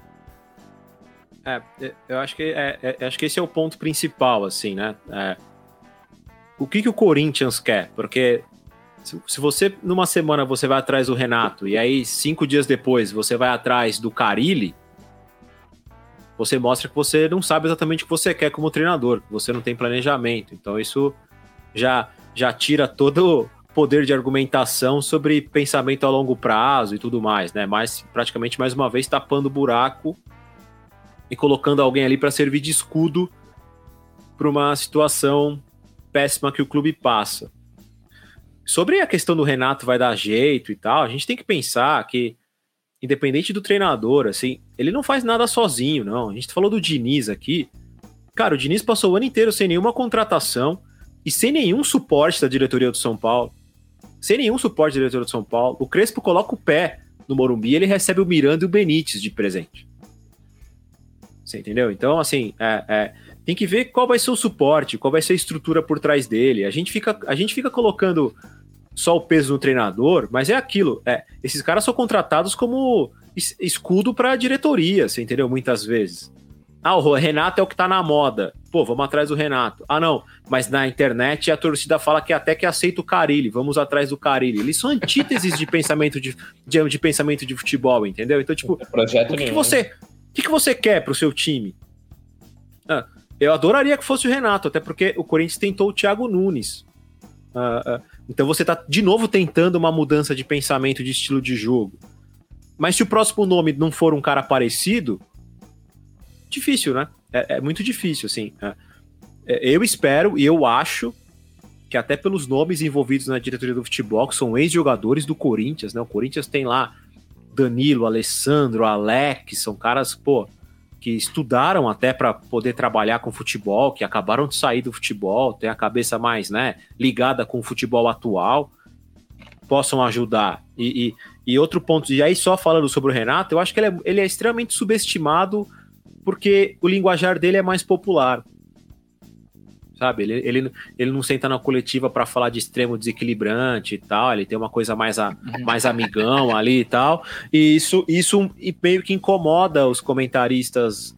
É, eu acho que, é, é- acho que esse é o ponto principal, assim, né? É, o que, que o Corinthians quer? Porque se, se você, numa semana, você vai atrás do Renato, e aí cinco dias depois você vai atrás do Carilli, você mostra que você não sabe exatamente o que você quer como treinador, que você não tem planejamento. Então isso já, já tira todo o poder de argumentação sobre pensamento a longo prazo e tudo mais, né? Mas praticamente mais uma vez tapando o buraco e colocando alguém ali para servir de escudo para uma situação péssima que o clube passa. Sobre a questão do Renato vai dar jeito e tal, a gente tem que pensar que independente do treinador, assim, ele não faz nada sozinho, não. A gente falou do Diniz aqui. Cara, o Diniz passou o ano inteiro sem nenhuma contratação e sem nenhum suporte da diretoria do São Paulo. Sem nenhum suporte da diretoria do São Paulo. O Crespo coloca o pé no Morumbi e ele recebe o Miranda e o Benítez de presente. Você entendeu? Então, assim, é, é, tem que ver qual vai ser o suporte, qual vai ser a estrutura por trás dele. A gente fica, a gente fica colocando só o peso no treinador, mas é aquilo. É, esses caras são contratados como es- escudo para a diretoria, você entendeu? Muitas vezes. Ah, o Renato é o que tá na moda. Pô, vamos atrás do Renato. Ah, não, mas na internet a torcida fala que até que aceita o Carilli, vamos atrás do Carilli. Eles são antíteses de pensamento de, de, de pensamento de futebol, entendeu? Então, tipo, Projeto o que, que você, o que, que você quer pro seu time? Ah, eu adoraria que fosse o Renato, até porque o Corinthians tentou o Thiago Nunes. Ah, ah, então você tá de novo tentando uma mudança de pensamento, de estilo de jogo. Mas se o próximo nome não for um cara parecido, difícil, né? É, é muito difícil, assim. É. É, eu espero e eu acho que até pelos nomes envolvidos na diretoria do futebol, que são ex-jogadores do Corinthians, né? O Corinthians tem lá Danilo, Alessandro, Alex, são caras, pô, que estudaram até para poder trabalhar com futebol, que acabaram de sair do futebol, tem a cabeça mais, né, ligada com o futebol atual, possam ajudar. E, e, e outro ponto, e aí só falando sobre o Renato, eu acho que ele é, ele é extremamente subestimado porque o linguajar dele é mais popular. Sabe, ele, ele, ele não senta na coletiva para falar de extremo desequilibrante e tal, ele tem uma coisa mais, a, mais amigão ali e tal, e isso, isso meio que incomoda os comentaristas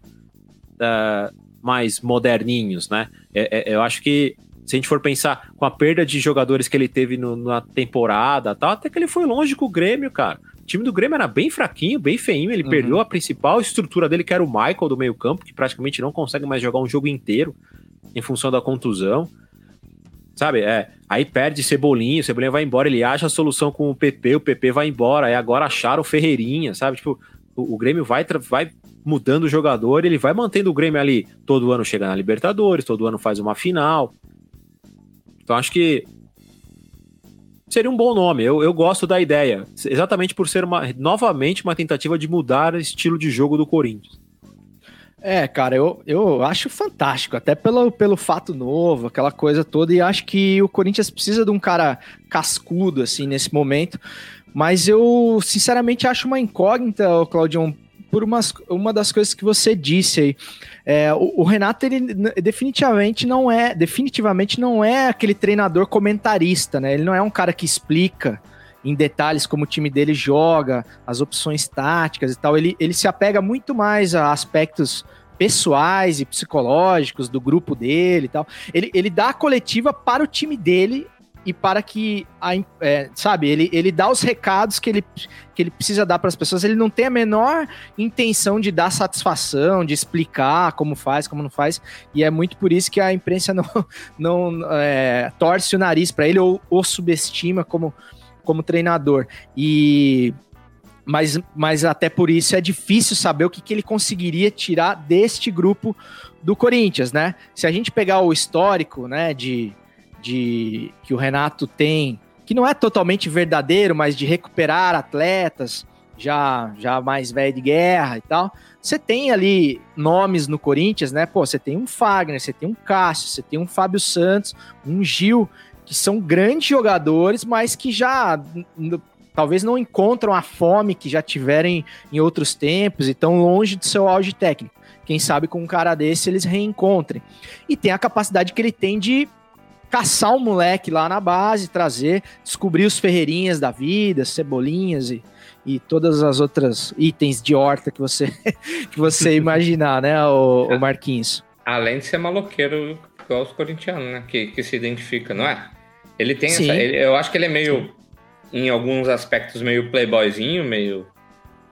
uh, mais moderninhos, né? É, é, eu acho que se a gente for pensar com a perda de jogadores que ele teve no, na temporada tal, até que ele foi longe com o Grêmio, cara. O time do Grêmio era bem fraquinho, bem feinho, ele Uhum. perdeu a principal estrutura dele, que era o Michael do meio campo, que praticamente não consegue mais jogar um jogo inteiro em função da contusão. Sabe, é, aí perde Cebolinha, o Cebolinha vai embora, ele acha a solução com o PP, o PP vai embora, aí agora acharam o Ferreirinha, sabe? Tipo, o, o Grêmio vai, vai mudando o jogador, ele vai mantendo o Grêmio ali. Todo ano chega na Libertadores, todo ano faz uma final. Então acho que seria um bom nome. Eu, eu gosto da ideia, exatamente por ser uma, novamente uma tentativa de mudar o estilo de jogo do Corinthians. É, cara, eu, eu acho fantástico, até pelo, pelo fato novo, aquela coisa toda, e acho que o Corinthians precisa de um cara cascudo, assim, nesse momento. Mas eu, sinceramente, acho uma incógnita, Claudião, por umas, uma das coisas que você disse aí. É, o, o, Renato, ele definitivamente não é, definitivamente não é aquele treinador comentarista, né? Ele não é um cara que explica em detalhes como o time dele joga, as opções táticas e tal. Ele, ele se apega muito mais a aspectos pessoais e psicológicos do grupo dele e tal. Ele, ele dá a coletiva para o time dele e para que, a, é, sabe, ele, ele dá os recados que ele, que ele precisa dar para as pessoas. Ele não tem a menor intenção de dar satisfação, de explicar como faz, como não faz. E é muito por isso que a imprensa não, não é, torce o nariz para ele ou, ou subestima como como treinador. E mas, mas até por isso é difícil saber o que, que ele conseguiria tirar deste grupo do Corinthians, né? Se a gente pegar o histórico, né, de, de que o Renato tem, que não é totalmente verdadeiro, mas de recuperar atletas já já mais velho de guerra e tal. Você tem ali nomes no Corinthians, né? Pô, você tem um Fagner, você tem um Cássio, você tem um Fábio Santos, um Gil, que são grandes jogadores, mas que já talvez não encontram a fome que já tiverem em outros tempos e tão longe do seu auge técnico. Quem sabe com um cara desse eles reencontrem. E tem a capacidade que ele tem de caçar um moleque lá na base, trazer, descobrir os ferreirinhas da vida, cebolinhas e, e todas as outras itens de horta que você que você imaginar, né, o, o Marquinhos. Além de ser maloqueiro igual os corintianos, né, que, que se identifica, não é? Ele tem Sim. essa. Ele, eu acho que ele é meio. Sim. Em alguns aspectos, meio playboyzinho, meio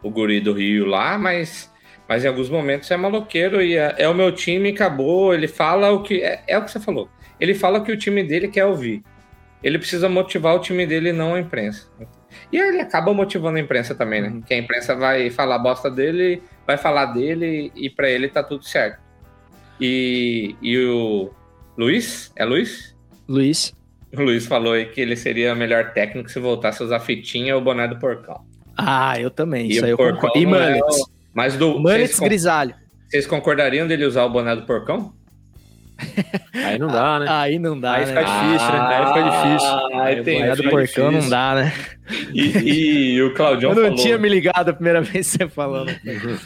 o guri do Rio lá, mas, mas em alguns momentos é maloqueiro e é, é o meu time, acabou. Ele fala o que. É, é, o que você falou. Ele fala o que o time dele quer ouvir. Ele precisa motivar o time dele, não a imprensa. E ele acaba motivando a imprensa também, né? Uhum. Que a imprensa vai falar bosta dele, vai falar dele e para ele tá tudo certo. E, e o Luiz? É Luiz? Luiz. O Luiz falou aí que ele seria o melhor técnico se voltasse a usar fitinha ou boné do porcão. Ah, eu também. E isso aí eu concordo. E Mullets. É o... Mas do. Mullets grisalho. Vocês concordariam dele usar o boné do porcão? Aí não dá, né? Aí não dá, Aí né? fica difícil, né? Aí fica difícil. Ah, aí tem, boné do porcão difícil. não dá, né? E, e o Claudião Eu não falou... tinha me ligado a primeira vez que você falou.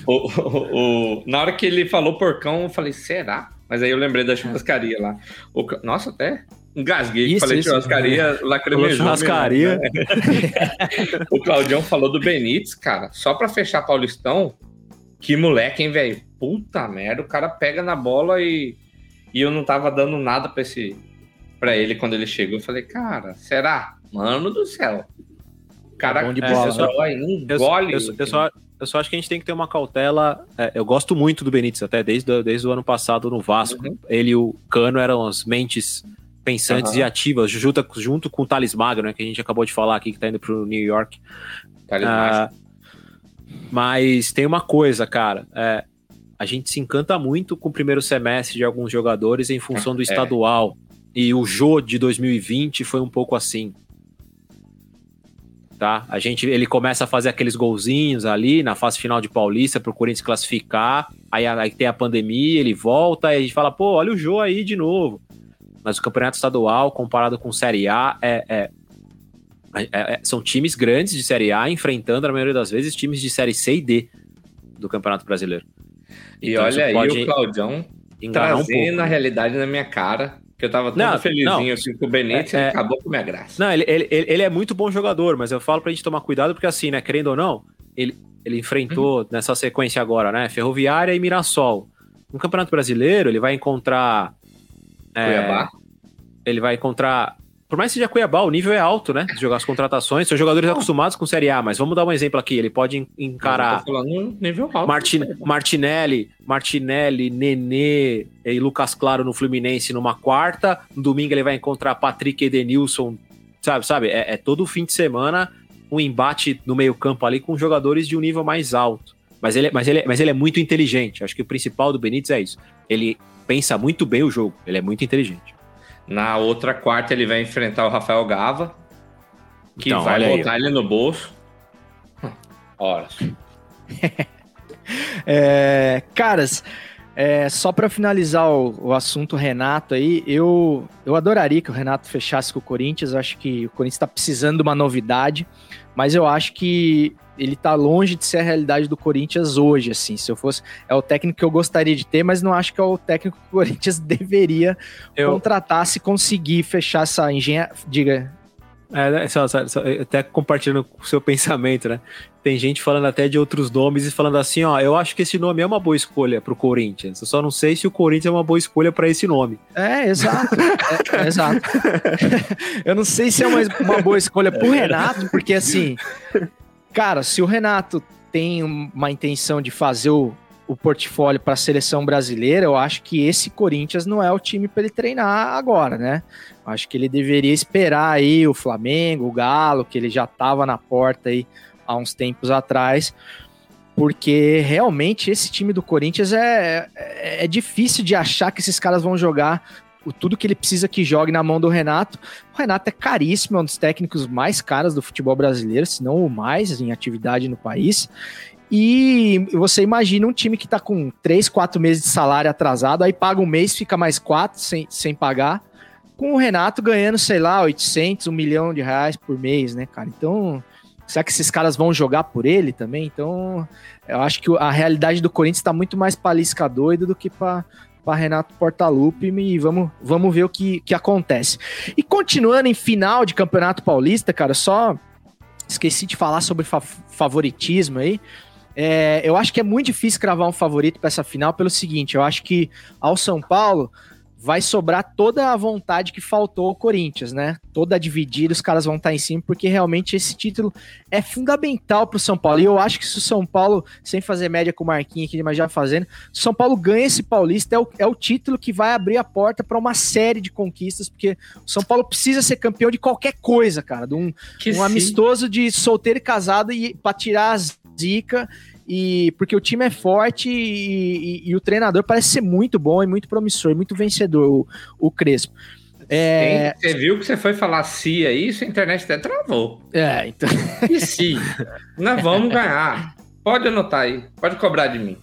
o, o, o, na hora que ele falou porcão, eu falei, será? Mas aí eu lembrei da churrascaria lá. O, nossa, até Engasguei, isso, falei isso, churrascaria, lacrimejou. Churrascaria. Né? o Claudião falou do Benítez, cara. Só pra fechar Paulistão, que moleque, hein, velho? Puta merda, o cara pega na bola e, e eu não tava dando nada pra, esse, pra ele quando ele chegou. Eu falei, cara, será? Mano do céu. O cara Bom de bola, é, engole. Eu, eu, eu, só, eu só acho que a gente tem que ter uma cautela. É, eu gosto muito do Benítez, até desde, desde o ano passado no Vasco. Uhum. Ele e o Cano eram as mentes pensantes uhum. e ativas, junto, junto com o Thales Magno, né, que a gente acabou de falar aqui, que tá indo pro New York. Uh, mas tem uma coisa, cara. É, a gente se encanta muito com o primeiro semestre de alguns jogadores em função do é. estadual. E o Jô de 2020 foi um pouco assim. Tá? A gente, ele começa a fazer aqueles golzinhos ali na fase final de Paulista para o Corinthians classificar. Aí, aí tem a pandemia, ele volta e a gente fala, pô, olha o Jô aí de novo mas o campeonato estadual, comparado com Série A, é, é, é, é, são times grandes de Série A enfrentando, na maioria das vezes, times de Série C e D do Campeonato Brasileiro. E então, olha aí o Claudião trazendo um na realidade na minha cara, que eu tava todo não, felizinho não, assim com o Benítez é, é. acabou com minha graça. Não, ele, ele, ele é muito bom jogador, mas eu falo pra gente tomar cuidado, porque assim, né, querendo ou não, ele, ele enfrentou uhum. nessa sequência agora, né, Ferroviária e Mirassol. No Campeonato Brasileiro, ele vai encontrar Cuiabá. É, ele vai encontrar. Por mais que seja Cuiabá, o nível é alto, né? De jogar as contratações. São jogadores Não. acostumados com Série A, mas vamos dar um exemplo aqui. Ele pode encarar. nível alto. Martin, Martinelli, Martinelli, Nenê e Lucas Claro no Fluminense numa quarta. No domingo ele vai encontrar Patrick Edenilson. Sabe, sabe? É, é todo fim de semana um embate no meio-campo ali com jogadores de um nível mais alto. Mas ele, mas, ele, mas ele é muito inteligente. Acho que o principal do Benítez é isso. Ele pensa muito bem o jogo. Ele é muito inteligente. Na outra quarta, ele vai enfrentar o Rafael Gava, que Então, vai olha aí. botar ele no bolso. Horas. É, caras, é, só para finalizar o, o assunto Renato aí, eu, eu adoraria que o Renato fechasse com o Corinthians. Eu acho que o Corinthians está precisando de uma novidade, mas eu acho que ele tá longe de ser a realidade do Corinthians hoje, assim. Se eu fosse, é o técnico que eu gostaria de ter, mas não acho que é o técnico que o Corinthians deveria Eu- contratar se conseguir fechar essa engenharia. Diga. É, né, só- só- só- até compartilhando o seu pensamento, né? Tem gente falando até de outros nomes e falando assim, ó, eu acho que esse nome é uma boa escolha pro Corinthians. Eu só não sei se o Corinthians é uma boa escolha para esse nome. É, exato. É, é, exato. eu não sei se é uma, uma boa escolha pro Renato, porque assim, cara, se o Renato tem uma intenção de fazer o, o portfólio para a seleção brasileira, eu acho que esse Corinthians não é o time para ele treinar agora, né? Eu Acho que ele deveria esperar aí o Flamengo, o Galo, que ele já estava na porta aí há uns tempos atrás, porque realmente esse time do Corinthians é, é, é difícil de achar que esses caras vão jogar o tudo que ele precisa que jogue na mão do Renato. O Renato é caríssimo, é um dos técnicos mais caros do futebol brasileiro, se não o mais em atividade no país. E você imagina um time que tá com 3, 4 meses de salário atrasado, aí paga um mês, fica mais 4 sem, sem pagar, com o Renato ganhando, sei lá, 800, 1 milhão de reais por mês, né, cara? Então, será que esses caras vão jogar por ele também? Então, eu acho que a realidade do Corinthians tá muito mais pra Lisca doido do que pra para Renato Portaluppi e vamos, vamos ver o que, que acontece. E continuando em final de Campeonato Paulista, cara, só esqueci de falar sobre fa- favoritismo aí. É, eu acho que é muito difícil cravar um favorito para essa final pelo seguinte, eu acho que ao São Paulo vai sobrar toda a vontade que faltou ao Corinthians, né? Toda dividida, os caras vão estar em cima, porque realmente esse título é fundamental para o São Paulo. E eu acho que se o São Paulo, sem fazer média com o Marquinhos aqui, mas já fazendo, se o São Paulo ganha esse Paulista, é o, é o título que vai abrir a porta para uma série de conquistas, porque o São Paulo precisa ser campeão de qualquer coisa, cara. De um, um amistoso de solteiro e casado e para tirar a zica e porque o time é forte e, e- e o treinador parece ser muito bom e muito promissor, muito vencedor, o, o Crespo. É, Você viu que você foi falar se aí, sua internet até travou. é, então, E se? Nós vamos ganhar. Pode anotar aí, pode cobrar de mim.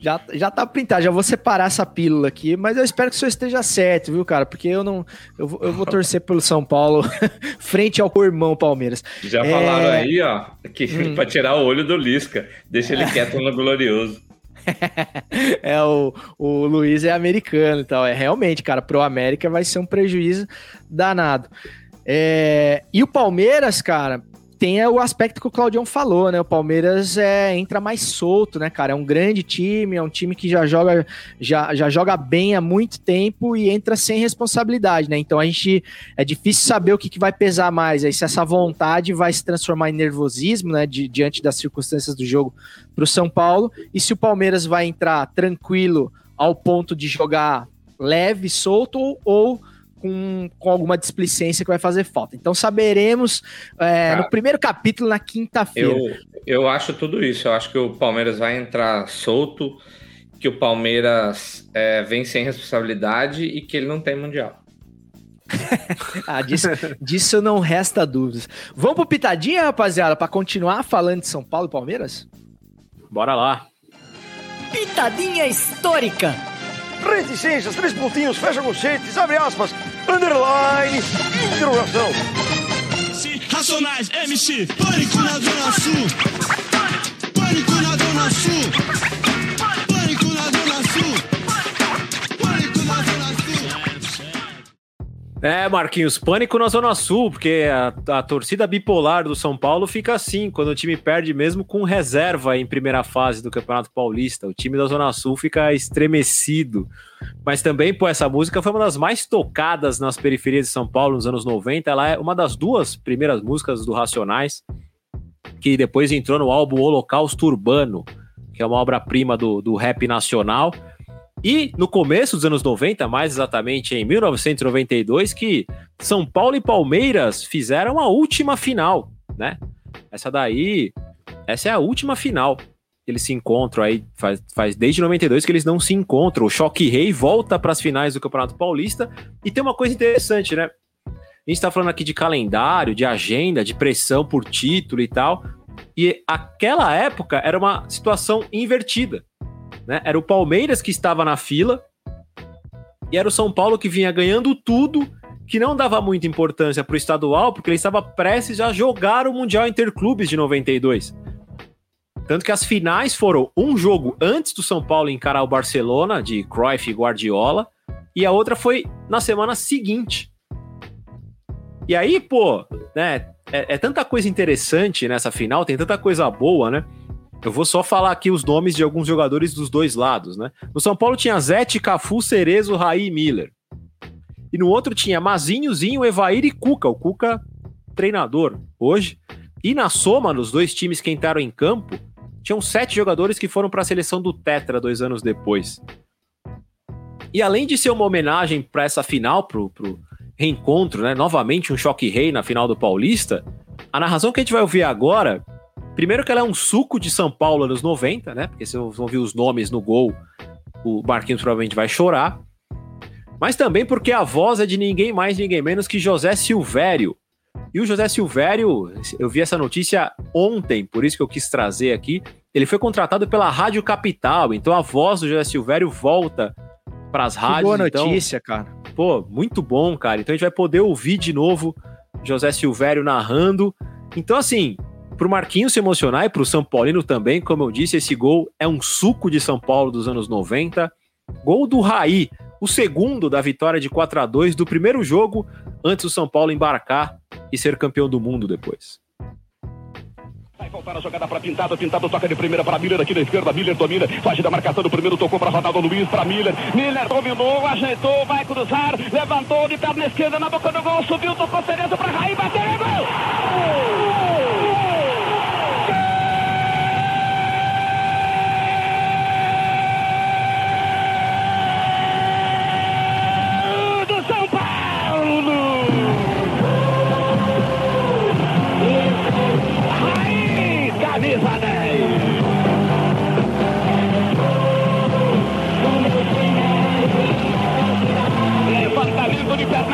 Já, já tá printado, já vou separar essa pílula aqui, mas eu espero que o senhor esteja certo, viu, cara? Porque eu não. Eu, vou- eu vou torcer pelo São Paulo frente ao irmão Palmeiras. Já É. falaram aí, ó, que Hum. pra tirar o olho do Lisca. Deixa ele quieto no glorioso. É, o, o Luiz é americano e tal. É realmente, cara, pro América vai ser um prejuízo danado. É, e o Palmeiras, cara, tem o aspecto que o Claudião falou, né? O Palmeiras é, entra mais solto, né, cara? É um grande time, é um time que já joga, já, já joga bem há muito tempo e entra sem responsabilidade, né? Então a gente é difícil saber o que, que vai pesar mais. Aí se essa vontade vai se transformar em nervosismo, né? di- diante das circunstâncias do jogo para o São Paulo, e se o Palmeiras vai entrar tranquilo ao ponto de jogar leve, solto ou, ou com, com alguma displicência que vai fazer falta. Então saberemos é, Cara, no primeiro capítulo na quinta-feira. Eu, eu acho tudo isso. Eu acho que o Palmeiras vai entrar solto, que o Palmeiras é, vem sem responsabilidade e que ele não tem mundial. Ah, disso, disso não resta dúvidas. Vamos pro Pitadinha, rapaziada, para continuar falando de São Paulo e Palmeiras? Bora lá. Pitadinha histórica. Reticências, três pontinhos, fecha conchetes, abre aspas, underline, interrogação. Racionais, MC, pânico na Zona Sul. Pânico na Zona Sul. É, Marquinhos, pânico na Zona Sul, porque a, a torcida bipolar do São Paulo fica assim, quando o time perde mesmo com reserva em primeira fase do Campeonato Paulista. O time da Zona Sul fica estremecido. Mas também, pô, essa música foi uma das mais tocadas nas periferias de São Paulo nos anos 90. Ela é uma das duas primeiras músicas do Racionais, que depois entrou no álbum Holocausto Urbano, que é uma obra-prima do, do rap nacional. E no começo dos anos 90, mais exatamente em 1992, que São Paulo e Palmeiras fizeram a última final, né? Essa daí, essa é a última final. eles se encontram aí, faz, faz desde 92 que eles não se encontram. O Choque Rei volta para as finais do Campeonato Paulista e tem uma coisa interessante, né? A gente tá falando aqui de calendário, de agenda, de pressão por título e tal. E aquela época era uma situação invertida. Né? Era o Palmeiras que estava na fila e era o São Paulo que vinha ganhando tudo, que não dava muita importância para o estadual, porque ele estava prestes a jogar o Mundial Interclubes de 92. Tanto que as finais foram um jogo antes do São Paulo encarar o Barcelona, de Cruyff e Guardiola, e a outra foi na semana seguinte. E aí, pô, né, é, é tanta coisa interessante nessa final, tem tanta coisa boa, né? Eu vou só falar aqui os nomes de alguns jogadores dos dois lados, né? No São Paulo tinha Zete, Cafu, Cerezo, Raí e Miller. E no outro tinha Mazinho, Zinho, Evair e Cuca. O Cuca, treinador hoje. E na soma, nos dois times que entraram em campo, tinham sete jogadores que foram para a seleção do Tetra dois anos depois. E além de ser uma homenagem para essa final, pro, pro reencontro, né? Novamente um choque rei na final do Paulista. A narração que a gente vai ouvir agora, primeiro que ela é um suco de São Paulo anos 90, né? Porque vocês vão ouvir os nomes no gol, o Marquinhos provavelmente vai chorar. Mas também porque a voz é de ninguém mais, ninguém menos que José Silvério. E o José Silvério, eu vi essa notícia ontem, por isso que eu quis trazer aqui. Ele foi contratado pela Rádio Capital, então a voz do José Silvério volta para as rádios. boa então, notícia, cara. Pô, muito bom, cara. Então a gente vai poder ouvir de novo José Silvério narrando. Então, assim, pro Marquinhos se emocionar e pro São Paulino também, como eu disse, esse gol é um suco de São Paulo dos anos 90. Gol do Raí, o segundo da vitória de 4 a 2 do primeiro jogo antes do São Paulo embarcar e ser campeão do mundo depois. Vai voltar a jogada para Pintado, Pintado toca de primeira para Miller aqui na esquerda, Miller domina, faz da marcação do primeiro, tocou para Ronaldo Luiz, para Miller, Miller dominou, ajeitou, vai cruzar, levantou de perna esquerda na boca do gol, subiu, tocou Cerezo para Raí, bateu, é gol!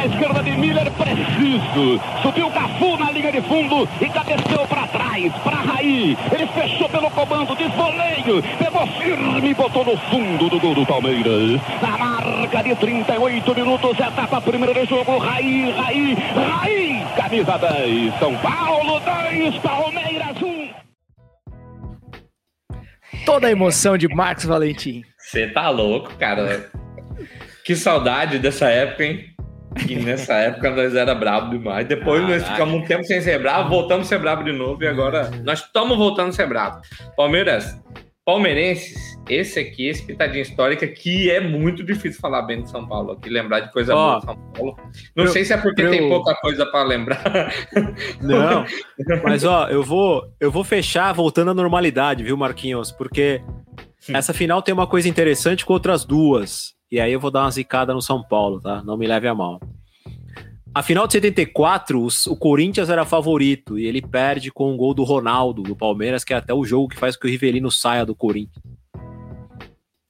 Esquerda de Miller, preciso. Subiu Cafu na linha de fundo e cabeceou para trás, para Raí. Ele fechou pelo comando, desvoleio, pegou firme e botou no fundo do gol do Palmeiras. Na marca de 38 minutos, etapa primeira do jogo, Raí, Raí, Raí, camisa 10. São Paulo 2, Palmeiras 1. Toda a emoção de Marcos Valentim. Você tá louco, cara. Que saudade dessa época, hein? Que nessa época nós era brabo demais. Depois nós Caraca. ficamos um tempo sem ser bravo, voltamos a ser bravo de novo e agora nós estamos voltando a ser bravo. Palmeiras, palmeirenses, esse aqui, esse pitadinha histórica, que é muito difícil falar bem de São Paulo aqui, lembrar de coisa boa de São Paulo. Não eu- sei se é porque eu- tem pouca coisa para lembrar. Não, mas ó, eu vou, eu vou fechar voltando à normalidade, viu, Marquinhos? Porque essa final tem uma coisa interessante com outras duas. E aí eu vou dar uma zicada no São Paulo, tá? Não me leve a mal. A final de 74, os- o Corinthians era favorito e ele perde com um gol do Ronaldo, do Palmeiras, que é até o jogo que faz com que o Rivelino saia do Corinthians.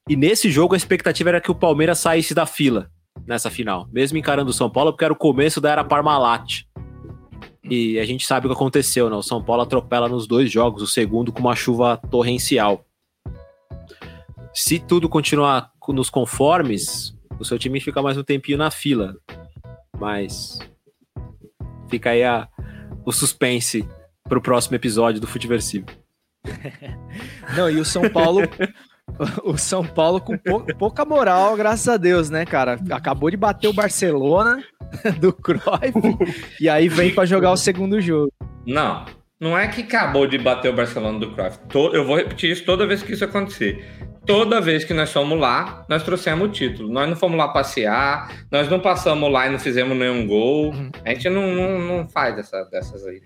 E nesse jogo a expectativa era que o Palmeiras saísse da fila nessa final, mesmo encarando o São Paulo, porque era o começo da era Parmalat. E a gente sabe o que aconteceu, né? O São Paulo atropela nos dois jogos, o segundo com uma chuva torrencial. Se tudo continuar co- nos conformes, o seu time fica mais um tempinho na fila. Mas fica aí a, o suspense pro próximo episódio do Futiversivo. Não, e o São Paulo. O São Paulo com pou- pouca moral, graças a Deus, né, cara? Acabou de bater o Barcelona do Cruyff e aí vem pra jogar o segundo jogo. Não, não é que acabou de bater o Barcelona do Cruyff. Eu vou repetir isso toda vez que isso acontecer. Toda vez que nós fomos lá, nós trouxemos o título. Nós não fomos lá passear, nós não passamos lá e não fizemos nenhum gol. A gente não, não, não faz dessa, dessas aí.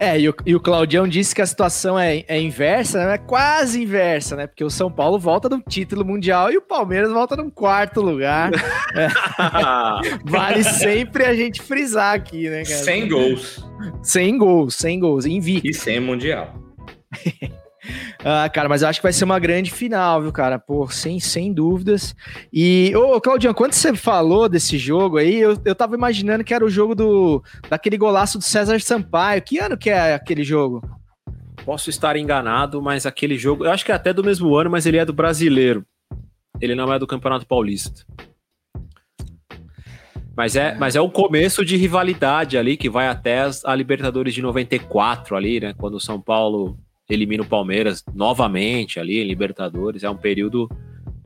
É, e o, e o Claudião disse que a situação é, é inversa, né? É quase inversa, né? Porque o São Paulo volta no título mundial e o Palmeiras volta no quarto lugar. É. Vale sempre a gente frisar aqui, né, cara? Sem gols. Sem gols, sem gols, invicto. E sem Mundial. Ah, cara, mas eu acho que vai ser uma grande final, viu, cara? Pô, sem, sem dúvidas. E, ô, Claudião, quando você falou desse jogo aí, eu, eu tava imaginando que era o jogo do daquele golaço do César Sampaio. Que ano que é aquele jogo? Posso estar enganado, mas aquele jogo, eu acho que é até do mesmo ano, mas ele é do brasileiro. Ele não é do Campeonato Paulista. Mas é, mas é o começo de rivalidade ali, que vai até a Libertadores de 94 ali, né? Quando o São Paulo elimina o Palmeiras novamente ali em Libertadores. É um período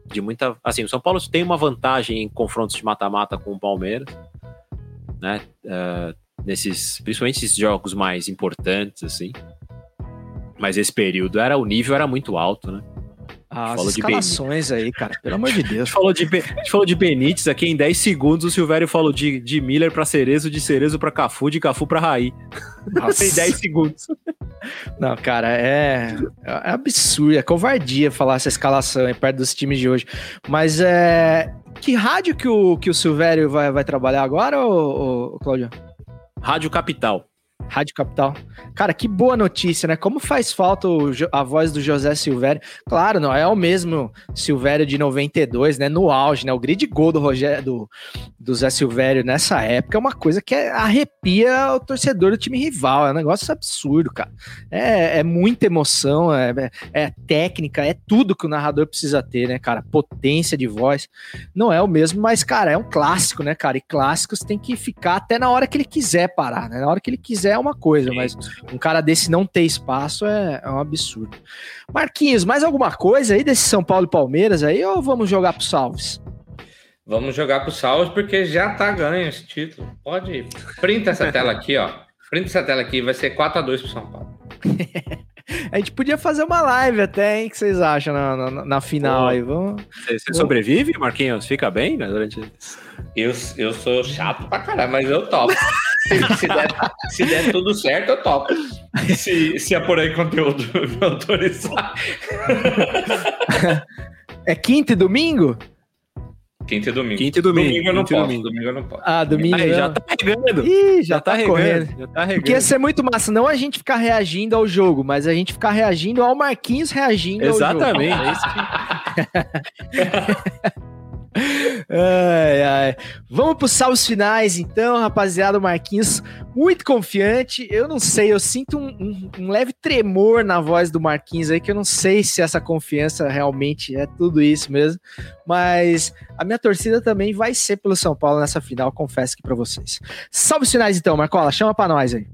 de muita. Assim, o São Paulo tem uma vantagem em confrontos de mata-mata com o Palmeiras, né? eh, nesses, principalmente esses jogos mais importantes, assim. Mas esse período era o nível era muito alto, né? Ah, as Falou escalações aí, cara, pelo amor de A Deus. gente falou de, a gente falou de Benítez aqui em 10 segundos. O Silvério falou de, de Miller pra Cerezo, de Cerezo pra Cafu, de Cafu pra Raí. Nossa. em 10 segundos. Não, cara, é, é absurdo, é covardia falar essa escalação aí perto dos times de hoje. Mas é. Que rádio que o, que o Silvério vai, vai trabalhar agora, ô, ô, Claudio? Rádio Capital. Rádio Capital. Cara, que boa notícia, né? Como faz falta a voz do José Silvério. Claro, não é o mesmo Silvério de 92, né? No auge, né? O grid gol do Rogério, do, do Zé Silvério nessa época é uma coisa que é- arrepia o torcedor do time rival. É um negócio absurdo, cara. É, é muita emoção, é, é- é técnica, é tudo que o narrador precisa ter, né, cara? Potência de voz. Não é o mesmo, mas, cara, é um clássico, né, cara? E clássicos tem que ficar até na hora que ele quiser parar, né? Na hora que ele quiser é uma coisa, mas um cara desse não ter espaço é, é um absurdo. Marquinhos, mais alguma coisa aí desse São Paulo e Palmeiras aí ou vamos jogar pro Salves? Vamos jogar pro Salves porque já tá ganho esse título. Pode ir. Printa essa tela aqui, ó. Printa essa tela aqui, vai ser 4x2 pro São Paulo. A gente podia fazer uma live até, hein? O que vocês acham na, na, na final Pô. aí? Vamos... Você, você sobrevive, Marquinhos? Fica bem né, durante. Eu, eu sou chato pra caralho, mas eu topo. Se, se der, se der tudo certo, eu topo. Se, se é por aí conteúdo me autorizar. É quinta e domingo? Quinta e domingo. Quinta e domingo, Domingo eu não posso. domingo. Domingo eu não posso. Ah, domingo. Aí, já tá regando. Ih, já, Já tá, tá correndo. regando. Já tá regando. Porque ia ser muito massa, não a gente ficar reagindo ao jogo, mas a gente ficar reagindo ao Marquinhos reagindo Exatamente. ao jogo. É isso que... ai, ai. Vamos para os salvos finais, então, rapaziada. O Marquinhos, muito confiante. Eu não sei, eu sinto um, um- um leve tremor na voz do Marquinhos aí, que eu não sei se essa confiança realmente é tudo isso mesmo. Mas a minha torcida também vai ser pelo São Paulo nessa final, confesso aqui para vocês. Salve os finais, então, Marcola, chama para nós aí.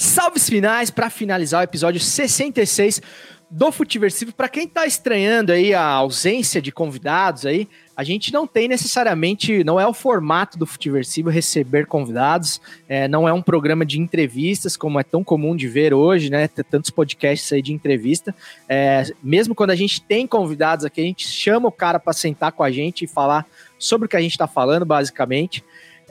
Salves finais para finalizar o episódio 66 do Futiversivo. Para quem tá estranhando aí a ausência de convidados aí, a gente não tem necessariamente, não é o formato do Futiversivo receber convidados, é, não é um programa de entrevistas como é tão comum de ver hoje, né? Tantos podcasts aí de entrevista. É, mesmo quando a gente tem convidados aqui, a gente chama o cara para sentar com a gente e falar sobre o que a gente está falando, basicamente.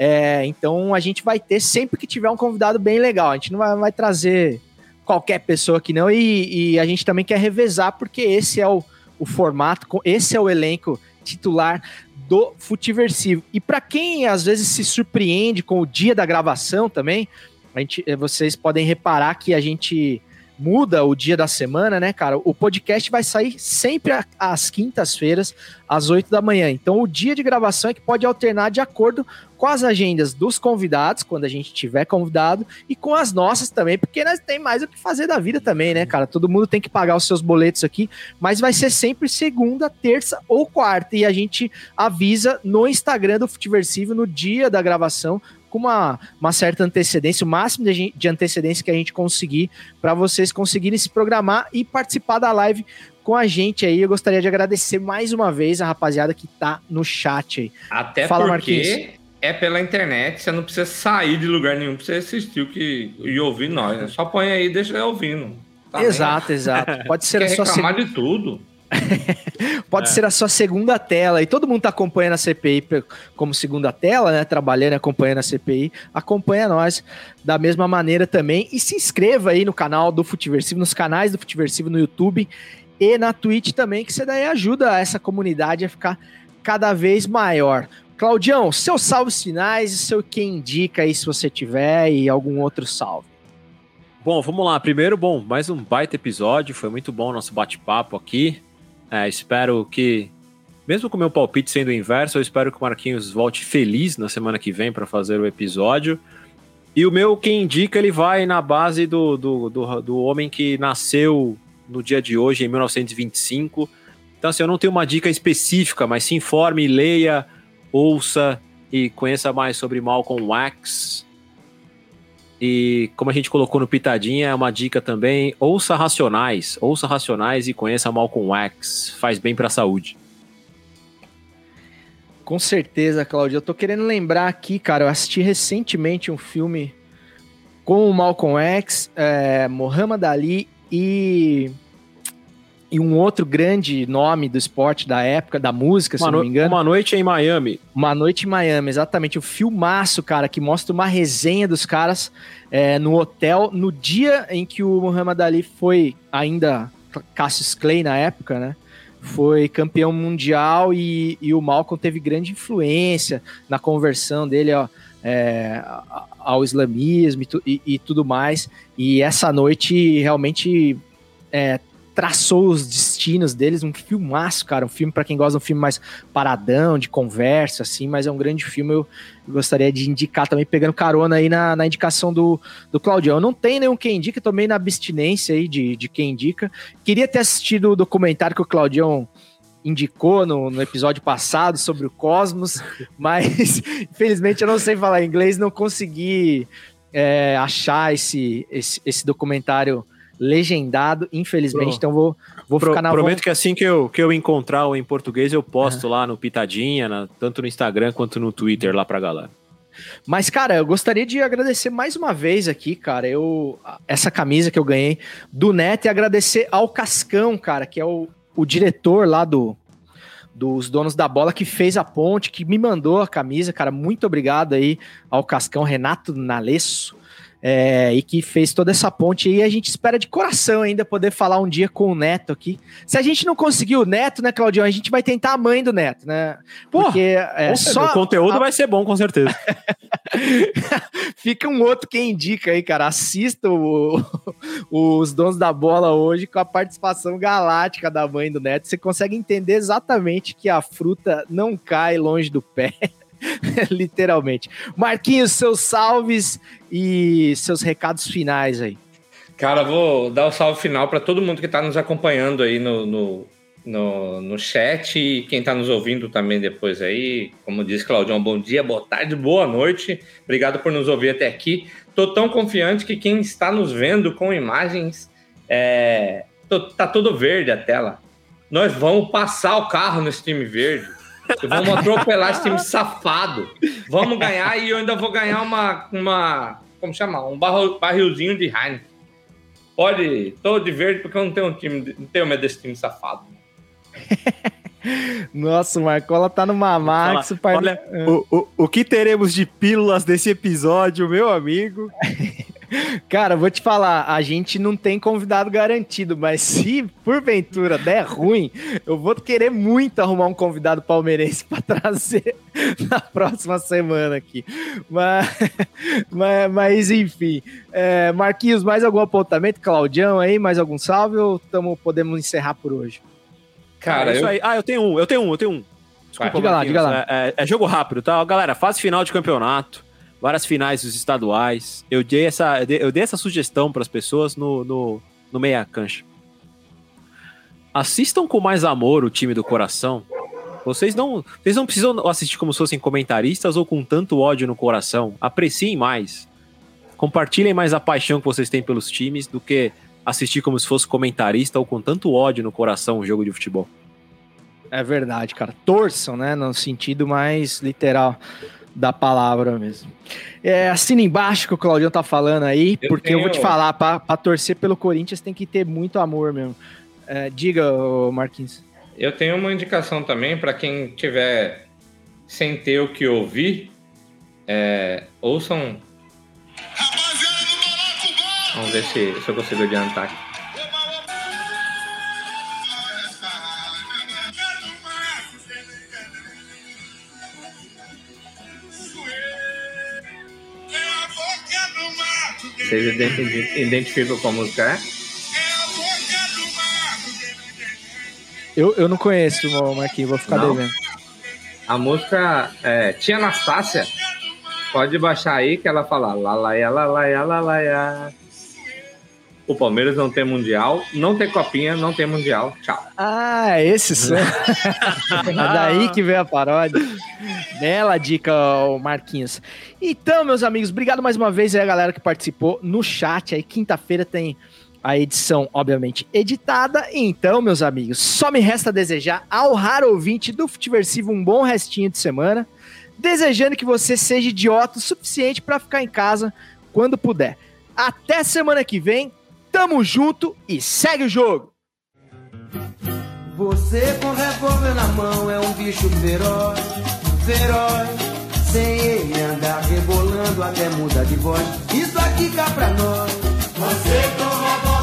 É, então a gente vai ter sempre que tiver um convidado bem legal. A gente não vai, vai trazer qualquer pessoa aqui, não. E, e a gente também quer revezar, porque esse é o, o formato, esse é o elenco titular do Futiversivo. E para quem às vezes se surpreende com o dia da gravação também, a gente, eh, vocês podem reparar que a gente muda o dia da semana, né, cara? O podcast vai sair sempre às quintas-feiras, às 8 da manhã. Então, o dia de gravação é que pode alternar de acordo com as agendas dos convidados, quando a gente tiver convidado, e com as nossas também, porque nós tem mais o que fazer da vida também, né, cara? Todo mundo tem que pagar os seus boletos aqui, mas vai ser sempre segunda, terça ou quarta, e a gente avisa no Instagram do Futiversivo no dia da gravação, com uma, uma certa antecedência, o máximo de, de antecedência que a gente conseguir, para vocês conseguirem se programar e participar da live com a gente aí. Eu gostaria de agradecer mais uma vez a rapaziada que tá no chat aí. Até Fala, porque Marquinhos. É pela internet, você não precisa sair de lugar nenhum pra você assistir o que, e ouvir nós. Né? Só põe aí e deixa eu ouvindo. Tá exato, exato. Pode ser a sua reclamar seg- de tudo. Pode ser a sua segunda tela. E todo mundo tá acompanhando a CPI como segunda tela, né? Trabalhando e acompanhando a CPI. Acompanha nós da mesma maneira também. E se inscreva aí no canal do Futiversivo, nos canais do Futiversivo no YouTube e na Twitch também, que você daí ajuda essa comunidade a ficar cada vez maior. Claudião, seus salves finais e seu quem indica aí se você tiver e algum outro salve. Bom, vamos lá. Primeiro, bom, mais um baita episódio. Foi muito bom o nosso bate-papo aqui. É, espero que, mesmo com o meu palpite sendo inverso, eu espero que o Marquinhos volte feliz na semana que vem para fazer o episódio. E o meu, quem indica, ele vai na base do, do, do, do homem que nasceu no dia de hoje, em 1925. Então, assim, eu não tenho uma dica específica, mas se informe, leia, ouça e conheça mais sobre Malcolm Wax. E como a gente colocou no Pitadinha, é uma dica também, ouça Racionais, ouça Racionais e conheça Malcolm Wax, faz bem para a saúde. Com certeza, Claudio. Eu tô querendo lembrar aqui, cara, eu assisti recentemente um filme com o Malcolm X, é, Muhammad Ali e e um outro grande nome do esporte da época, da música, se uma não me engano. Uma noite em Miami. Uma noite em Miami, exatamente. O filmaço, cara, que mostra uma resenha dos caras é, no hotel, no dia em que o Muhammad Ali foi ainda Cassius Clay na época, né? Foi campeão mundial e, e o Malcolm teve grande influência na conversão dele ó, é, ao islamismo e, tu, e, e, tudo mais. E essa noite realmente é, traçou os destinos deles, um filmaço, cara, um filme para quem gosta de um filme mais paradão, de conversa, assim, mas é um grande filme, eu gostaria de indicar também, pegando carona aí na, na indicação do, do Claudião. Não tenho nenhum quem indica, também na abstinência aí de, de quem indica. Queria ter assistido o documentário que o Claudião indicou no, no, episódio passado sobre o Cosmos, mas infelizmente eu não sei falar inglês, não consegui é, achar esse, esse, esse documentário legendado, infelizmente, então vou, vou Pro, ficar na Prometo que assim que eu, que eu encontrar o em português, eu posto lá no Pitadinha, na, tanto no Instagram quanto no Twitter lá pra galera. Mas, cara, eu gostaria de agradecer mais uma vez aqui, cara, eu essa camisa que eu ganhei do Neto e agradecer ao Cascão, cara, que é o, o diretor lá do dos donos da bola que fez a ponte, que me mandou a camisa, cara, muito obrigado aí ao Cascão Renato Nalesso, é, e que fez toda essa ponte e a gente espera de coração ainda poder falar um dia com o Neto aqui. Se a gente não conseguir o Neto, né, Claudio, a gente vai tentar a mãe do Neto, né? Porque é, só o conteúdo a... vai ser bom, com certeza. Fica um outro que indica aí, cara. Assista o, os donos da bola hoje com a participação galáctica da mãe do Neto. Você consegue entender exatamente que a fruta não cai longe do pé. Literalmente. Marquinhos, seus salves e seus recados finais aí. Cara, vou dar o salve final para todo mundo que está nos acompanhando aí no, no, no, no, chat e quem está nos ouvindo também depois aí. Como disse Claudião, bom dia, boa tarde, boa noite. Obrigado por nos ouvir até aqui. Tô tão confiante que quem está nos vendo com imagens é, tá todo verde a tela. Nós vamos passar o carro nesse time verde. Vamos atropelar esse time safado. Vamos ganhar e eu ainda vou ganhar uma. uma como chamar? Um barro, barrilzinho de Heineken. Pode, tô de verde porque eu não tenho um time, não tenho medo desse time safado. Nossa, o Marcola tá no Max. Olha, o, o, o que teremos de pílulas desse episódio, meu amigo? Cara, vou te falar, a gente não tem convidado garantido, mas se porventura der ruim, eu vou querer muito arrumar um convidado palmeirense para trazer na próxima semana aqui. Mas, mas, mas enfim, é, Marquinhos, mais algum apontamento? Claudião aí, mais algum salve ou tamo, podemos encerrar por hoje? Cara, é eu... aí. Ah, eu tenho um, eu tenho um, eu tenho um. Desculpa, diga lá, diga lá. É, é, é jogo rápido, tá? Galera, fase final de campeonato várias finais dos estaduais. Eu dei essa, eu dei essa sugestão para as pessoas no, no, no meia cancha. Assistam com mais amor o time do coração. Vocês não, vocês não precisam assistir como se fossem comentaristas ou com tanto ódio no coração. Apreciem mais. Compartilhem mais a paixão que vocês têm pelos times do que assistir como se fosse comentarista ou com tanto ódio no coração o jogo de futebol. É verdade, cara. Torçam, né? No sentido mais literal da palavra mesmo. É, assina embaixo que o Claudião tá falando aí, eu porque tenho... eu vou te falar, para torcer pelo Corinthians tem que ter muito amor mesmo. É, diga, Marquinhos. Eu tenho uma indicação também para quem tiver sem ter o que ouvir, é, ouçam. Vamos ver se, se eu consigo adiantar aqui. Vocês ident- identificam qual música é? Eu, eu não conheço, Marquinhos, vou ficar Não? devendo. A música é Tia Anastácia. Pode baixar aí que ela fala lalaia, lalaia, lalaia. O Palmeiras não tem mundial, não tem copinha, não tem mundial. Tchau. Ah, esse som. é daí que veio a paródia. Bela dica, Marquinhos. Então, meus amigos, obrigado mais uma vez aí a galera que participou no chat. Aí, quinta-feira tem a edição, obviamente, editada. Então, meus amigos, só me resta desejar ao raro ouvinte do Futiversivo um bom restinho de semana. Desejando que você seja idiota o suficiente para ficar em casa quando puder. Até semana que vem. Tamo junto e segue o jogo. Você com revólver na mão é um bicho feroz, feroz. Sem ele andar rebolando até muda de voz. Isso aqui cá pra nós. Você com revólver